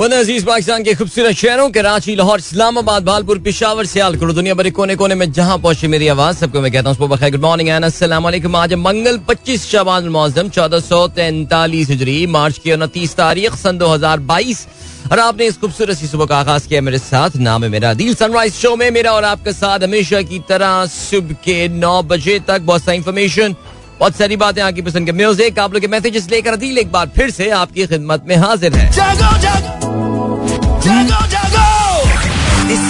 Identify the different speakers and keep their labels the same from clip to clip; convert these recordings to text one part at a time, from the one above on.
Speaker 1: अज़ीज़ पाकिस्तान के खूबसूरत शहरों कराची लाहौर, इस्लामाबाद, भालपुर, पिशावर, सियालकोट, दुनिया भर कोने कोने में जहाँ पहुँचे मेरी आवाज़, सबको मैं कहता हूँ गुड मॉर्निंग अस्सलाम वालेकुम। आज मंगल 25 शबान मौजम चौदह सौ तैंतालीस हिजरी, मार्च की उनतीस तारीख, सन दो हज़ार बाईस। और आपने इस खूबसूरत सी सुबह का आगाज़ किया मेरे साथ, नाम है मेरा दिल सनराइज शो में मेरा और आपका साथ हमेशा की तरह सुबह के नौ बजे तक बहुत सा इंफॉर्मेशन बहुत सारी बातें आपकी पसंद के म्यूज़िक आप लोग के मैसेजेस लेकर दिल एक बार फिर से आपकी खिदमत में हाजिर है।
Speaker 2: जागो जागो।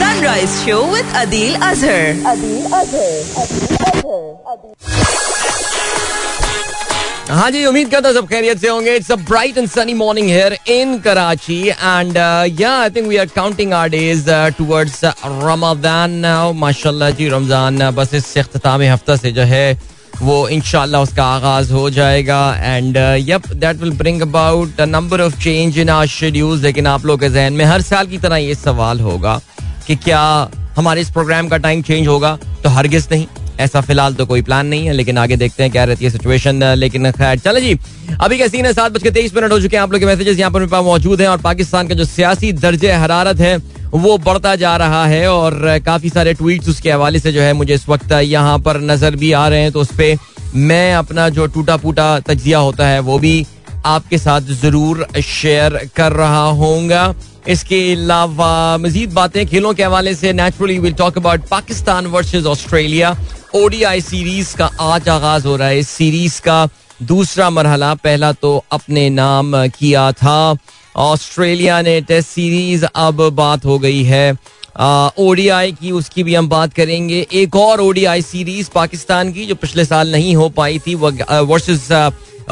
Speaker 3: The Sunrise Show with Adil Azhar.
Speaker 1: हाँ जी उम्मीद करता सब खैरियत से होंगे। It's a bright and sunny morning here in Karachi and yeah I think we are counting our days towards Ramzan now माशाल्लाह जी रमज़ान बस इस इख्तितामी हफ़्ता से जो है वो इनशाला उसका आगाज़ हो जाएगा and yup that will bring about number of change in our schedule लेकिन आप लोग के जहन में हर साल की तरह ये सवाल होगा। कि क्या हमारे इस प्रोग्राम का टाइम चेंज होगा? तो हरगिज नहीं। ऐसा फ़िलहाल तो कोई प्लान नहीं है, लेकिन आगे देखते हैं क्या रहती है सिचुएशन लेकिन खैर, चले जी। अभी का सीन है सात बज के तेईस मिनट हो चुके हैं। आप लोग के मैसेजेस यहाँ पर मौजूद हैं और पाकिस्तान का जो सियासी दर्जे हरारत है, वो बढ़ता जा रहा है और काफ़ी सारे ट्वीट्स उसके हवाले से जो है मुझे इस वक्त यहाँ पर नज़र भी आ रहे हैं। तो उस पर मैं अपना जो टूटा फूटा तजिया होता है, वो भी आपके साथ ज़रूर शेयर कर रहा होऊँगा। इसके अलावा मजीद बातें खेलों के हवाले से। Naturally will talk about Pakistan versus Australia ODI series का आज आगाज़ हो रहा है। इस सीरीज़ का दूसरा मरहला, पहला तो अपने नाम किया था। ऑस्ट्रेलिया ने टेस्ट सीरीज़ अब बात हो गई है। ओडीआई की, उसकी भी हम बात करेंगे। एक और ओडीआई सीरीज़ पाकिस्तान की, जो पिछले साल नहीं हो पाई थी वर्सेस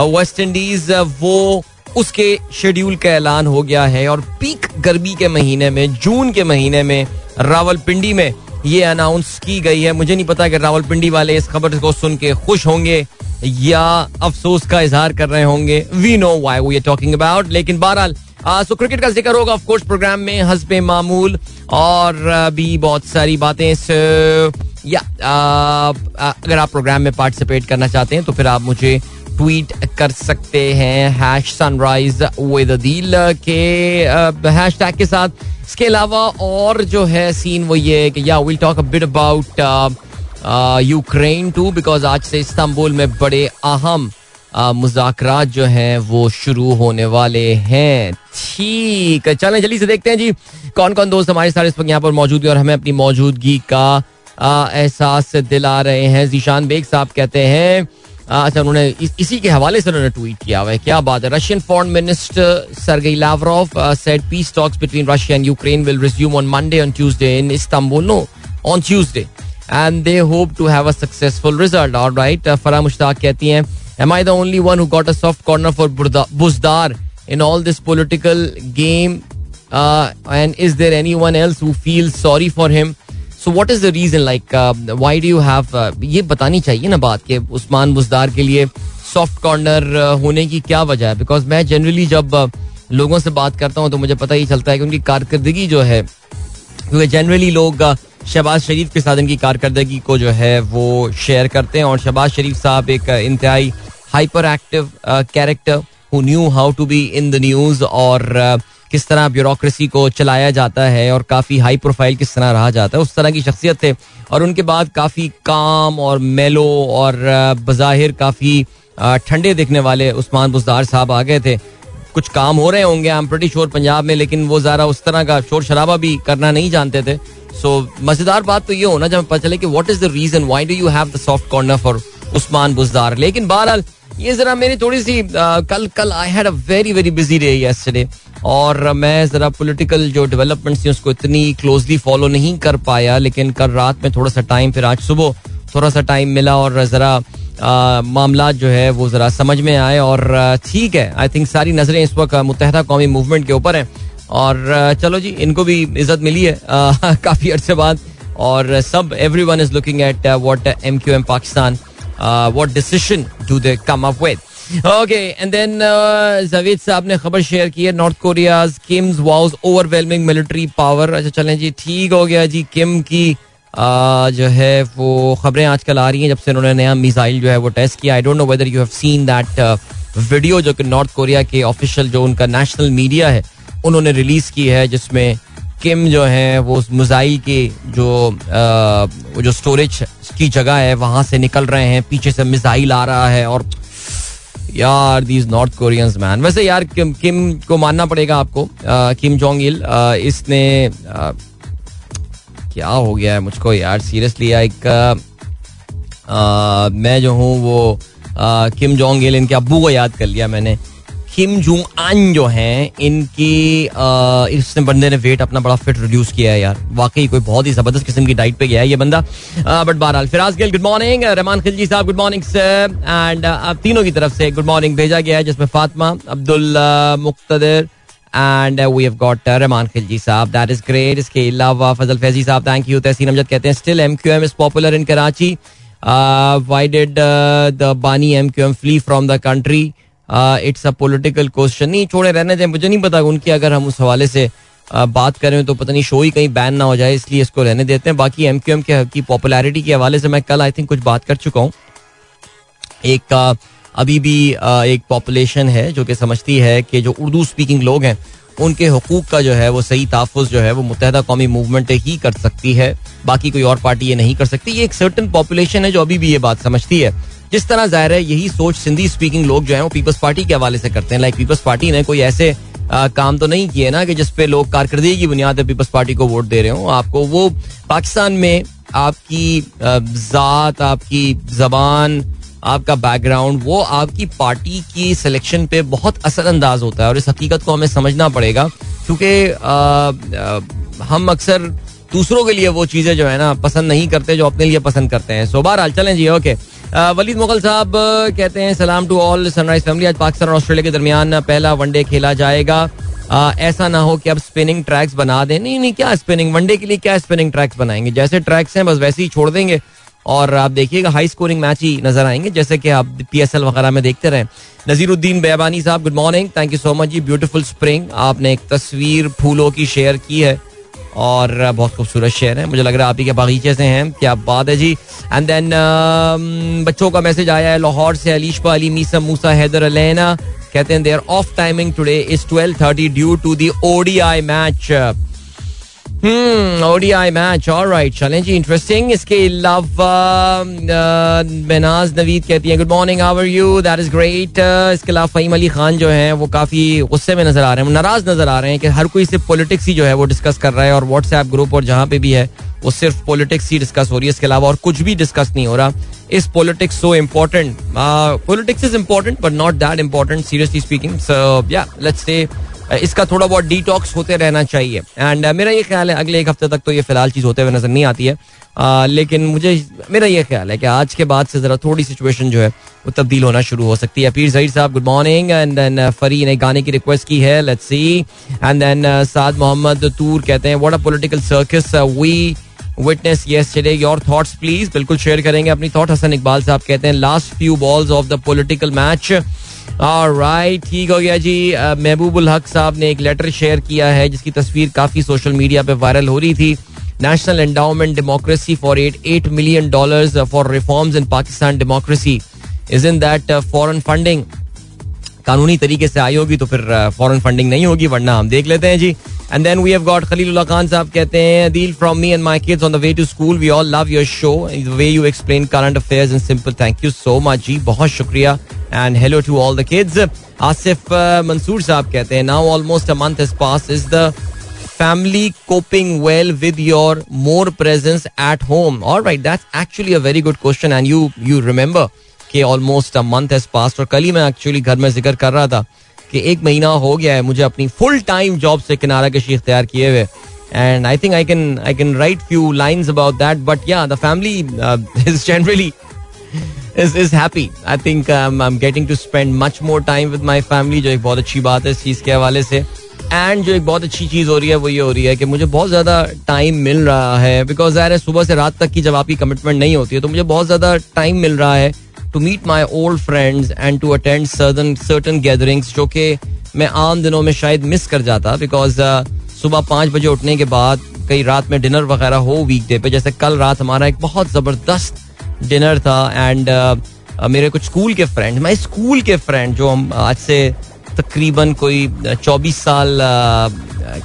Speaker 1: वेस्ट इंडीज वो उसके शेड्यूल का ऐलान हो गया है और पीक गर्मी के महीने में, जून के महीने में, रावलपिंडी में ये अनाउंस की गई है। मुझे नहीं पता कि रावलपिंडी वाले इस खबर को सुन के खुश होंगे या अफसोस का इजहार कर रहे होंगे। We know why we talking about लेकिन बहरहाल सो क्रिकेट का ज़िक्र होगा ऑफकोर्स प्रोग्राम में हसब मामूल और भी बहुत सारी बातें या अगर आप प्रोग्राम में पार्टिसिपेट करना चाहते हैं तो फिर आप मुझे ट्वीट कर सकते हैं हैश सनराइज विद के हैश टैग के साथ। इसके अलावा और जो है सीन वो ये कि yeah will talk a bit about Ukraine too because आज से इस्तांबुल में बड़े अहम मुजाकर जो हैं वो शुरू होने वाले हैं। ठीक, चलें, जल्दी से देखते हैं जी। कौन कौन दोस्त हमारे साथ इस वक्त यहाँ पर मौजूद है और हमें अपनी मौजूदगी का एहसास दिला रहे हैं। जीशान बेग साहब कहते हैं अच्छा उन्होंने इस, के हवाले से उन्होंने ट्वीट किया हुआ है। क्या बात है? Russian foreign minister Sergei Lavrov said peace talks between Russia and Ukraine will resume on Monday on Tuesday in Istanbul no on Tuesday and they hope to have a successful result alright Farah Mushtaq कहती हैं Am I the only one who got a soft corner for Buzdar in all this political game? Uh, and is there anyone else who feels sorry for him? So what is the reason like why do have? Uh, ये बतानी चाहिए ना बात कि उस्मान बुजदार के लिए soft corner uh, होने की क्या वजह है बिकॉज़ मैं जनरली जब uh, लोगों से बात करता हूँ तो मुझे पता ही चलता है कि उनकी कारकर्दगी जो है क्योंकि जनरली लोग uh, शहबाज शरीफ के साथ इनकी कारकर्दगी को जो है वो शेयर करते हैं और शहबाज शरीफ साहब एक इंतहाई hyper active character who knew how to be in the news और uh, किस तरह ब्यूरोक्रेसी को चलाया जाता है और काफ़ी हाई प्रोफ़ाइल किस तरह रहा जाता है, उस तरह की शख्सियत थे। और उनके बाद काफ़ी काम और मेलो और बज़ाहिर काफ़ी ठंडे दिखने वाले उस्मान बुजदार साहब आ गए थे। कुछ काम हो रहे होंगे I am pretty sure Punjab में, लेकिन वो ज़रा उस तरह का शोर शराबा भी करना नहीं जानते थे। सो मज़ेदार बात तो ये होना जब पता चले कि what is the reason why do you have the soft corner for Usman Buzdar? लेकिन बहरहाल ये जरा मेरी थोड़ी सी कल कल I had a very very busy day yesterday और मैं जरा पॉलिटिकल जो डेवलपमेंट्स थी, उसको इतनी क्लोजली फॉलो नहीं कर पाया, लेकिन कल रात में थोड़ा सा टाइम फिर आज सुबह थोड़ा सा टाइम मिला और जरा मामला जो है, वो जरा समझ में आए और ठीक है आई थिंक सारी नज़रें इस वक्त मुतहदा कौमी मूवमेंट के ऊपर हैं। और चलो जी, इनको भी इज़्ज़त मिली है काफ़ी अरसे बाद। और सब every one is looking at what M Q M Pakistan what decision do they come up with okay and then Javed साहब ने खबर शेयर की है North Korea Kim's vows overwhelming military power अच्छा चलें जी ठीक हो गया जी किम की जो है वो खबरें आजकल आ रही हैं जब से उन्होंने नया मिसाइल जो है वो टेस्ट किया I don't know whether you have seen that video जो कि नॉर्थ कोरिया के ऑफिशियल जो उनका नेशनल मीडिया है उन्होंने रिलीज़ की है जिसमें किम जो है वो उस मिसाइल के जो आ, जो स्टोरेज की जगह है वहाँ से निकल रहे हैं पीछे से मिसाइल आ रहा है और यार दीज नॉर्थ कोरियंस मैन वैसे यार किम किम को मानना पड़ेगा आपको आ, किम जोंग इल इसने आ, क्या हो गया है मुझको यार? सीरियसली एक मैं जो हूँ वो आ, किम जोंग इल इनके अबू को याद कर लिया मैंने। किम जूंग अन जो हैं इनकी आ, इसने बंदे ने वेट अपना बड़ा फिट रिड्यूस किया है यार। वाकई कोई बहुत ही ज़बरदस्त किस्म की डाइट पे गया है ये बंदा। बट बहरहाल फिराज गिल गुड मॉर्निंग रहमान खिलजी साहब गुड मॉर्निंग सर एंड अब तीनों की तरफ़ से गुड मॉर्निंग भेजा गया है जिसमें Fatima Abdul Muqtadar and we have got Rahman Khilji sahab. That is great इसके अलावा फजल फैजी साहब थैंक यू तहसीन अमजद कहते हैं still M Q M is popular in Karachi why did the Bani M Q M flee from the country it's a political question नहीं, छोड़े, रहने दें। मुझे नहीं पता उनकी अगर हम उस हवाले से बात करें तो पता नहीं शो ही कहीं बैन ना हो जाए, इसलिए इसको रहने देते हैं। बाकी एम क्यू एम के, की पॉपुलैरिटी के हवाले से मैं कल आई थिंक कुछ बात कर चुका हूँ। एक अभी भी एक पॉपुलेशन है जो कि समझती है कि जो उर्दू स्पीकिंग लोग हैं उनके हकूक का जो है वो सही तहफ़ जो है वो मुतहदा कौमी मूवमेंट ही कर सकती है। बाकी कोई और पार्टी ये नहीं कर सकती। ये एक सर्टन पॉपुलेशन है जो अभी भी ये बात समझती है। जिस तरह ज़ाहिर है यही सोच सिंधी स्पीकिंग लोग जो है वो पीपल्स पार्टी के हवाले से करते हैं। लाइक पीपल्स पार्टी ने कोई ऐसे आ, काम तो नहीं किए ना कि जिसपे लोग कारकर्दगी की बुनियाद पर पीपल्स पार्टी को वोट दे रहे हो। आपको वो पाकिस्तान में आपकी ज़ात आपकी जबान आपका बैकग्राउंड वो आपकी पार्टी की सिलेक्शन पे बहुत असरअंदाज होता है और इस हकीकत को हमें समझना पड़ेगा। क्योंकि हम अक्सर दूसरों के लिए वो चीज़ें जो है ना पसंद नहीं करते जो अपने लिए पसंद करते हैं। सो बार चलें जी ओके वलीद मुगल साहब कहते हैं सलाम टू ऑल सनराइज फैमिली आज पाकिस्तान और ऑस्ट्रेलिया के दरमियान पहला वनडे खेला जाएगा। आ, ऐसा ना हो कि अब स्पिनिंग ट्रैक्स बना दें। नहीं नहीं क्या स्पिनिंग वनडे के लिए क्या स्पिनिंग ट्रैक्स बनाएँगे? जैसे ट्रैक्स हैं बस वैसे ही छोड़ देंगे। और आप देखिएगा हाई स्कोरिंग मैच ही नज़र आएँगे, जैसे कि आप पी एस एल वगैरह में देखते रहे। Naziruddin Bebani sahab good morning thank you so much ji. Beautiful spring आपने एक तस्वीर फूलों की शेयर की है और बहुत खूबसूरत शहर है। मुझे लग रहा है आप ही के बागीचे से हैं। क्या बात है जी। एंड देन बच्चों का मैसेज आया है, लाहौर से अलीशा अली, मीसा मूसा, हैदर, अलैना। कहते हैं their off timing today is 12:30 due to the ODI match ODI match alright चलें जी इंटरेस्टिंग इसके अलावा बेनाज नवीद कहती हैं good morning are you that is great इसके अलावा फहीम अली खान जो हैं वो काफ़ी गुस्से में नज़र आ रहे हैं नाराज़ नज़र आ रहे हैं कि हर कोई सिर्फ़ पॉलिटिक्स ही जो है वो डिस्कस कर रहा है और व्हाट्सएप ग्रुप और जहाँ पे भी है वो सिर्फ़ पॉलिटिक्स ही डिस्कस हो रही है इसके अलावा और कुछ भी डिस्कस नहीं हो रहा इस politics so important politics is important but not that important seriously speaking let's say इसका थोड़ा बहुत डिटॉक्स होते रहना चाहिए। एंड मेरा ये ख्याल है अगले एक हफ़्ते तक तो ये फ़िलहाल चीज़ होते हुए नज़र नहीं आती है। uh, लेकिन मुझे मेरा ये ख्याल है कि आज के बाद से जरा थोड़ी सिचुएशन जो है वो तब्दील होना शुरू हो सकती है। पीर जहीर साहब गुड मॉर्निंग एंड देन फरी ने गाने की रिक्वेस्ट की है let's see and then Saad Muhammad Toor कहते हैं what a political circus we witness yesterday your thoughts please बिल्कुल शेयर करेंगे अपनी थॉट हसन इकबाल साहब कहते हैं last few balls of the political match right ठीक हो गया जी। महबूबुल हक साहब ने एक लेटर शेयर किया है, जिसकी तस्वीर काफ़ी सोशल मीडिया पे वायरल हो रही थी। National endowment democracy for eight eight million dollar for reforms in Pakistan democracy is in that foreign funding कानूनी तरीके से आई होगी तो फिर फॉरन फंडिंग नहीं होगी, वरना हम देख लेते हैं जी। And then we have got Khalilullah Khan sahab कहते हैं deal from me and my kids on the way to school we all love your show way you explain current affairs in simple thank you so much जी, बहुत शुक्रिया। And hello to all the kids Asif Mansoor sahab कहते हैं now almost a month is pass is the coping well with your more presence at home? All right, that's actually a very good question and you you remember. कि almost a month has passed और कल ही मैं actually घर में ज़िक्र कर रहा था कि एक महीना हो गया है मुझे अपनी फुल टाइम जॉब से किनारा कशी इख्तियार किए हुए। And I think I can I can write few lines about that but yeah the family is generally is is happy. I think um, I'm getting to spend much more time with my family जो एक बहुत अच्छी बात है इस चीज़ के हवाले से। एंड जो एक बहुत अच्छी चीज़ हो रही है वो ये हो रही है कि मुझे बहुत ज़्यादा टाइम मिल रहा है बिकॉज़ ज़ाहिर है सुबह से रात तक की जब आपकी कमिटमेंट नहीं होती है तो मुझे बहुत ज़्यादा टाइम मिल रहा है। To meet my old friends and to attend certain certain gatherings जो कि मैं आम दिनों में शायद मिस कर जाता बिकॉज़ uh, सुबह पाँच बजे उठने के बाद कई रात में डिनर वगैरह हो वीकडे पे। जैसे कल रात हमारा एक बहुत ज़बरदस्त डिनर था एंड uh, uh, मेरे कुछ स्कूल के फ्रेंड मैं स्कूल के फ्रेंड जो हम आज से तकरीबन कोई चौबीस साल आ,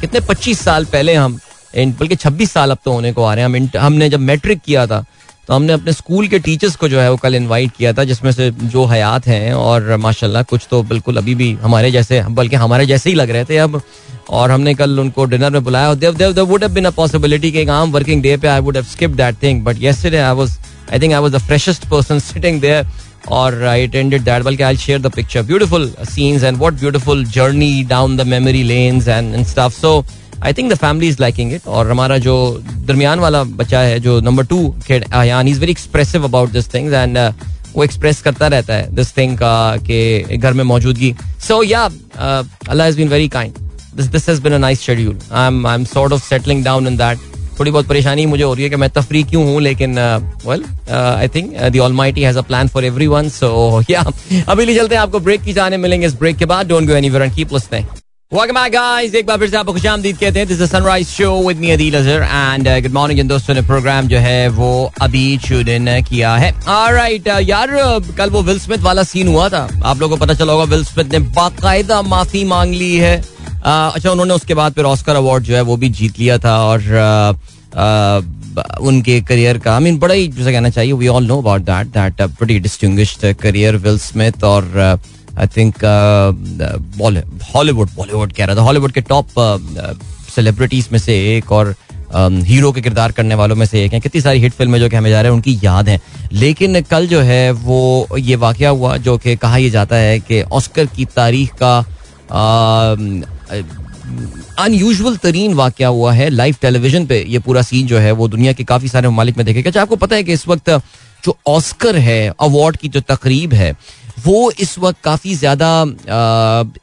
Speaker 1: कितने पच्चीस साल पहले हम बल्कि छब्बीस साल अब तो होने को आ रहे हैं। हम हमने जब मैट्रिक किया था तो हमने अपने स्कूल के टीचर्स को जो है वो कल इनवाइट किया था, जिसमें से जो हयात हैं और माशाल्लाह कुछ तो बिल्कुल अभी भी हमारे जैसे, बल्कि हमारे जैसे ही लग रहे थे अब। और हमने कल उनको डिनर में बुलाया और there there would have been a possibility कि एक आम वर्किंग डे पे I would have skip that thing but yesterday I was I think I was the freshest person sitting there और आई अटेंडेड दैट बल्कि I share the picture beautiful scenes and what beautiful journey down the memory lanes and and stuff so I think the family is liking it और हमारा जो दरमियान वाला बच्चा है, जो number two kid Ayaan is very expressive about this things and वो express करता रहता है दिस थिंग का के घर में मौजूदगी। So yeah Allah has been very kind this this has been a nice schedule I am I am sort of settling down in that थोड़ी बहुत परेशानी मुझे हो रही है कि मैं तफरी क्यों हूँ, लेकिन well I think the almighty has a plan for everyone so yeah अभी चलते हैं आपको ब्रेक की जाने मिलेंगे इस ब्रेक के बाद. Don't go anywhere and keep listening Welcome back, guys. एक बार फिर से आपको खुशामदीद कहते हैं। This is Sunrise Show with me Adeel Azhar and good morning इन दोस्तों ने प्रोग्राम जो है वो अभी ट्यून किया है। ऑलराइट यार uh, कल वो विल स्मिथ वाला सीन हुआ था। आप लोगों को पता चला होगा विल स्मिथ ने बाकायदा माफ़ी मांग ली है। Uh, अच्छा उन्होंने उसके बाद फिर ऑस्कर अवार्ड जो है वो भी जीत लिया था और uh, uh, उनके करियर का। आई मीन बड़ा ही जैसे कहना चाहिए we all know about that that pretty distinguished career Will Smith और आई थिंक हॉलीवुड बॉलीवुड कह रहा था। हॉलीवुड के टॉप सेलिब्रिटीज में से एक और हीरो के किरदार करने वालों में से एक हैं। कितनी सारी हिट फ़िल्में जो कि हमें जा रहे हैं, उनकी याद हैं। लेकिन कल जो है, वो ये वाक़ हुआ जो कि कहा यह जाता है कि ऑस्कर की तारीख का अनयूजल तरीन वाक्य हुआ है। लाइव टेलीविज़न पे ये पूरा सीन जो है, वो दुनिया के काफ़ी सारे ममालिक में देखेगा अच्छा आपको पता है कि इस वक्त जो ऑस्कर है अवार्ड की जो तकरीब है वो इस वक्त काफ़ी ज़्यादा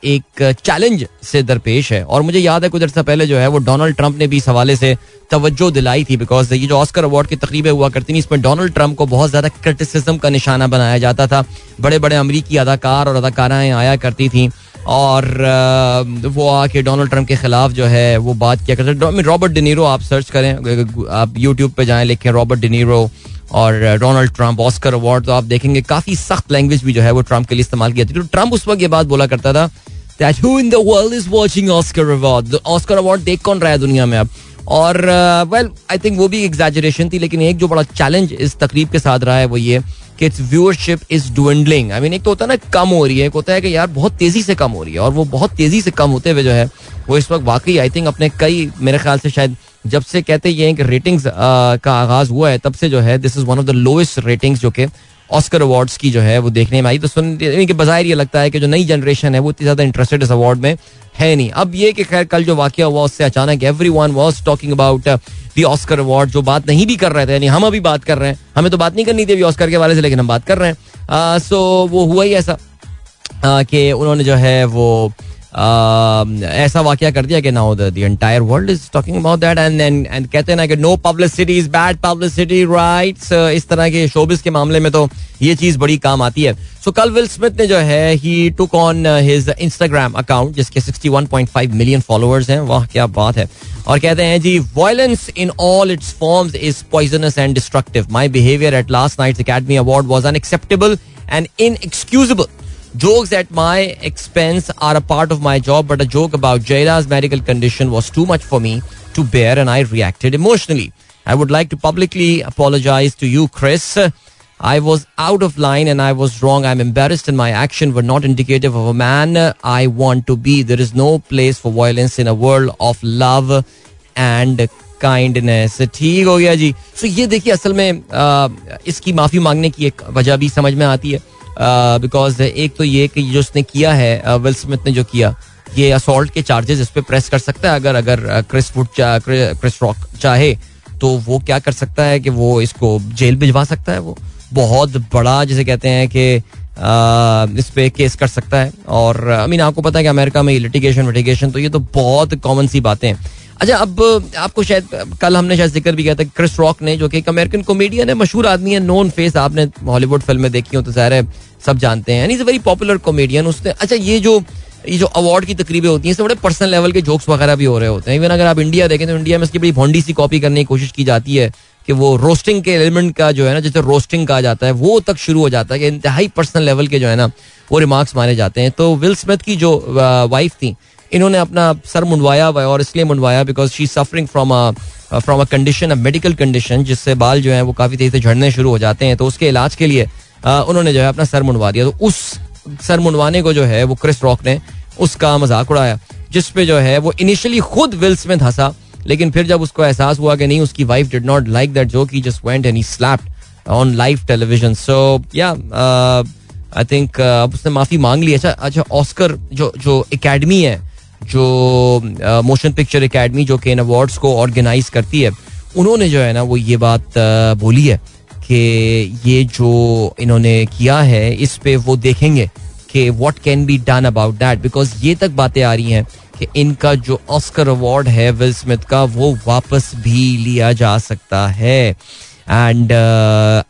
Speaker 1: एक चैलेंज से दरपेश है। और मुझे याद है, कुछ अर्सा पहले जो है, वो डोनाल्ड ट्रंप ने भी इस हवाले से तवज्जो दिलाई थी बिकॉज़ ये जो ऑस्कर अवार्ड की तकरीबें हुआ करती थी, इसमें डोनाल्ड ट्रंप को बहुत ज़्यादा क्रिटिसिज्म का निशाना बनाया जाता था। बड़े बड़े अमरीकी अदाकार और अदाकाराएँ आया करती थी, और वो आके डोनाल्ड ट्रंप के खिलाफ जो है, वो बात किया करते रॉबर्ट डिनीरो आप सर्च करें आप यूट्यूब पे जाएँ, लिखें रॉबर्ट डिनीरो और डोनाल्ड ट्रंप ऑस्कर अवार्ड तो आप देखेंगे काफ़ी सख्त लैंग्वेज भी जो है वो ट्रंप के लिए इस्तेमाल किया जाती तो ट्रंप उस वक्त ये बात बोला करता था that who in the world is watching Oscar award Oscar award देख कौन रहा है दुनिया में अब? और वेल आई थिंक वो भी एग्जैजरेशन थी, लेकिन एक जो बड़ा चैलेंज इस तकरीब के साथ रहा है वो ये कि its viewership is dwindling I mean एक तो होता है ना, कम हो रही है, एक होता है कि यार बहुत तेज़ी से कम हो रही है, और वो बहुत तेज़ी से कम होते हुए जो है, वो इस वक्त वाकई आई थिंक अपने कई, मेरे ख्याल से शायद जब से कहते ये हैं कि रेटिंग्स का आगाज़ हुआ है, तब से जो है this is one of the lowest ratings जो कि ऑस्कर अवार्ड्स की जो है, वो देखने में आई। तो सुन के बाहर ये लगता है कि जो नई जनरेशन है, वो इतनी ज़्यादा इंटरेस्टेड इस अवार्ड में है नहीं। अब ये कि खैर, कल जो वाक्य हुआ, उससे अचानक everyone was talking about the Oscar award जो बात नहीं भी कर रहे थे, यानी हम अभी बात कर रहे हैं। हमें तो बात नहीं करनी थी ऑस्कर के वाले से, लेकिन हम बात कर रहे हैं। सो वो हुआ ही ऐसा कि उन्होंने जो है, वो ऐसा वाक्य कर दिया कि now the entire world is talking about that and and कहते हैं ना कि no publicity is bad publicity rights इस तरह के शोबिस के मामले में तो ये चीज़ बड़ी काम आती है। सो कल विल स्मिथ ने जो है he took on his Instagram account जिसके 61.5 मिलियन फॉलोअर्स हैं। वाह, क्या बात है। और कहते हैं, जी violence in all its forms is poisonous and destructive my behaviour at last night's Academy Award was unacceptable and inexcusable Jokes at my expense are a part of my job, but a joke about Jaila's medical condition was too much for me to bear, and I reacted emotionally. I would like to publicly apologize to you, Chris. I was out of line and I was wrong. I'm embarrassed, and my action were not indicative of a man I want to be. There is no place for violence in a world of love and kindness ठीक हो गया जी सो so, ये देखिए असल में आ, इसकी माफ़ी मांगने की एक वजह भी समझ में आती है बिकॉज़ uh, एक तो ये कि जो उसने किया है विल uh, स्मिथ ने जो किया ये असॉल्ट के चार्जेस इस पे प्रेस कर सकता है अगर अगर क्रिस फुट क्रिस रॉक चाहे तो वो क्या कर सकता है कि वो इसको जेल भिजवा सकता है वो? बहुत बड़ा जिसे कहते हैं कि इस पर केस कर सकता है। और आई मीन आपको पता है कि अमेरिका में लिटिगेशन विटिगेशन तो ये तो बहुत कॉमन सी बातें हैं। अच्छा अब आपको शायद कल हमने शायद ज़िक्र भी किया था क्रिस रॉक ने जो कि एक अमेरिकन कॉमेडियन है मशहूर आदमी है नोन फेस आपने हॉलीवुड फ़िल्में देखी हो तो ज़ाहिर है सब जानते हैं। इज़ वेरी पॉपुलर कॉमेडियन उसने अच्छा ये जो ये जो अवार्ड की तकरीबें होती हैं, इससे बड़े पर्सनल लेवल के जोक्स वगैरह भी हो रहे होते हैं। इवन अगर आप इंडिया देखें तो इंडिया में इसकी बड़ी भोंडी सी कॉपी करने की कोशिश की जाती है कि वो रोस्टिंग के एलिमेंट का जो है ना, जैसे रोस्टिंग कहा जाता है, वो तक शुरू हो जाता है कि इंतहाई पर्सनल लेवल के जो है ना, वो रिमार्क्स मारे जाते हैं। तो विल स्मिथ की जो वाइफ थी, इन्होंने अपना सर मुंडवाया हुआ और इसलिए मुंडवाया because she suffering from from a condition a medical condition जिससे बाल जो है वो काफ़ी तेज़ी से झड़ने शुरू हो जाते हैं। तो उसके इलाज के लिए उन्होंने जो है अपना सर मुंडवा दिया। तो उस सर मुंडवाने को जो है वो क्रिस रॉक ने उसका मज़ाक उड़ाया जिसपे जो है वो इनिशियली खुद विल स्मिथ हंसा लेकिन फिर जब उसको एहसास हुआ कि नहीं उसकी wife did not like that joke he just went he slapped on live television so yeah I think अब उसने माफ़ी मांग ली। अच्छा अच्छा ऑस्कर जो जो एकेडमी है जो मोशन पिक्चर एकेडमी जो कि इन अवार्ड्स को ऑर्गेनाइज करती है उन्होंने जो है ना वो ये बात uh, बोली है। कि ये जो इन्होंने किया है इस पे वो देखेंगे कि what can be done about that because ये तक बातें आ रही हैं कि इनका जो ऑस्कर अवार्ड है विल स्मिथ का वो वापस भी लिया जा सकता है। And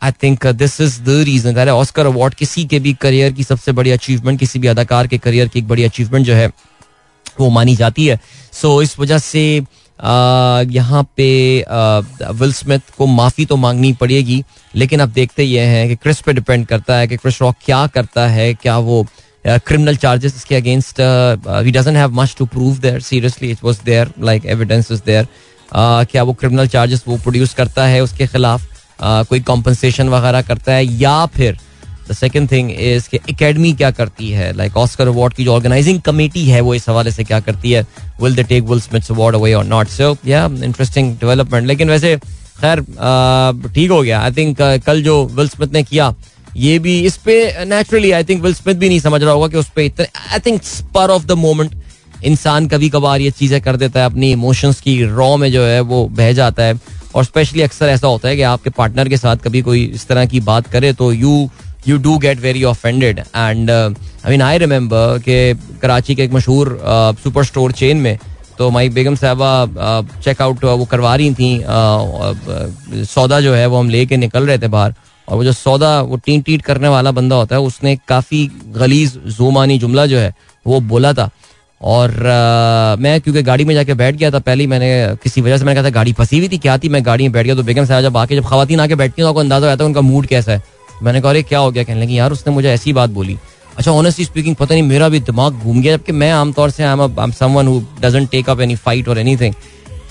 Speaker 1: I think this is the reason Oscar award किसी के भी करियर की सबसे बड़ी अचीवमेंट किसी भी अदाकार के करियर की एक बड़ी अचीवमेंट जो है वो मानी जाती है। सो so, इस वजह से यहाँ पे विल स्मिथ को माफ़ी तो मांगनी पड़ेगी लेकिन अब देखते ये हैं कि क्रिस पे डिपेंड करता है कि क्रिस रॉक क्या करता है क्या वो क्रिमिनल चार्जेस इसके against he doesn't have much to prove there seriously it was there like evidence is there क्या वो क्रिमिनल चार्जेस वो प्रोड्यूस करता है उसके खिलाफ? uh, कोई कॉम्पनसेशन वगैरह करता है? या फिर सेकेंड थिंग इज़ कि एकेडमी क्या करती है? लाइक ऑस्कर अवार्ड की जो ऑर्गेनाइजिंग कमेटी है, वो इस हवाले से क्या करती है? Will the take Will Smith's award away और not so yeah interesting development लेकिन वैसे, खैर ठीक हो गया. आई थिंक कल जो विल स्मिथ ने किया, ये भी इस पे naturally I think Will Smith भी नहीं समझ रहा होगा कि उस पर इतने I think spur of the moment इंसान कभी कभार ये चीज़ें कर देता है, अपनी इमोशंस की रॉ में जो है, वो बह जाता है. और स्पेशली अक्सर ऐसा होता है कि आपके पार्टनर के साथ कभी कोई इस तरह की बात करे तो you you do get very offended and I mean I remember कि कराची के एक मशहूर सुपर स्टोर चेन में तो माई बेगम साहबा चेकआउट वो करवा रही थी सौदा जो है वो हम ले लेके निकल रहे थे बाहर और वो जो सौदा वो टीट टीट करने वाला बंदा होता है उसने काफ़ी गलीज जोमानी जुमला जो है वो बोला था। और आ, मैं क्योंकि गाड़ी में जाके बैठ गया था पहले मैंने किसी वजह से मैंने कहा था गाड़ी फंसी हुई थी क्या थी? मैं गाड़ी में बैठ गया तो बेगम साहब जब आके जब खातन आके बैठती हूँ तो आपको अंदाज़ा होता है उनका मूड कैसा है। मैंने कहा, अरे, क्या हो गया? कहने लगी, यार, उसने मुझे ऐसी बात बोली। अच्छा ऑनेस्टली स्पीकिंग पता नहीं, मेरा भी दिमाग घूम गया, जबकि मैं आमतौर से I am someone who take up any fight और एनीथिंग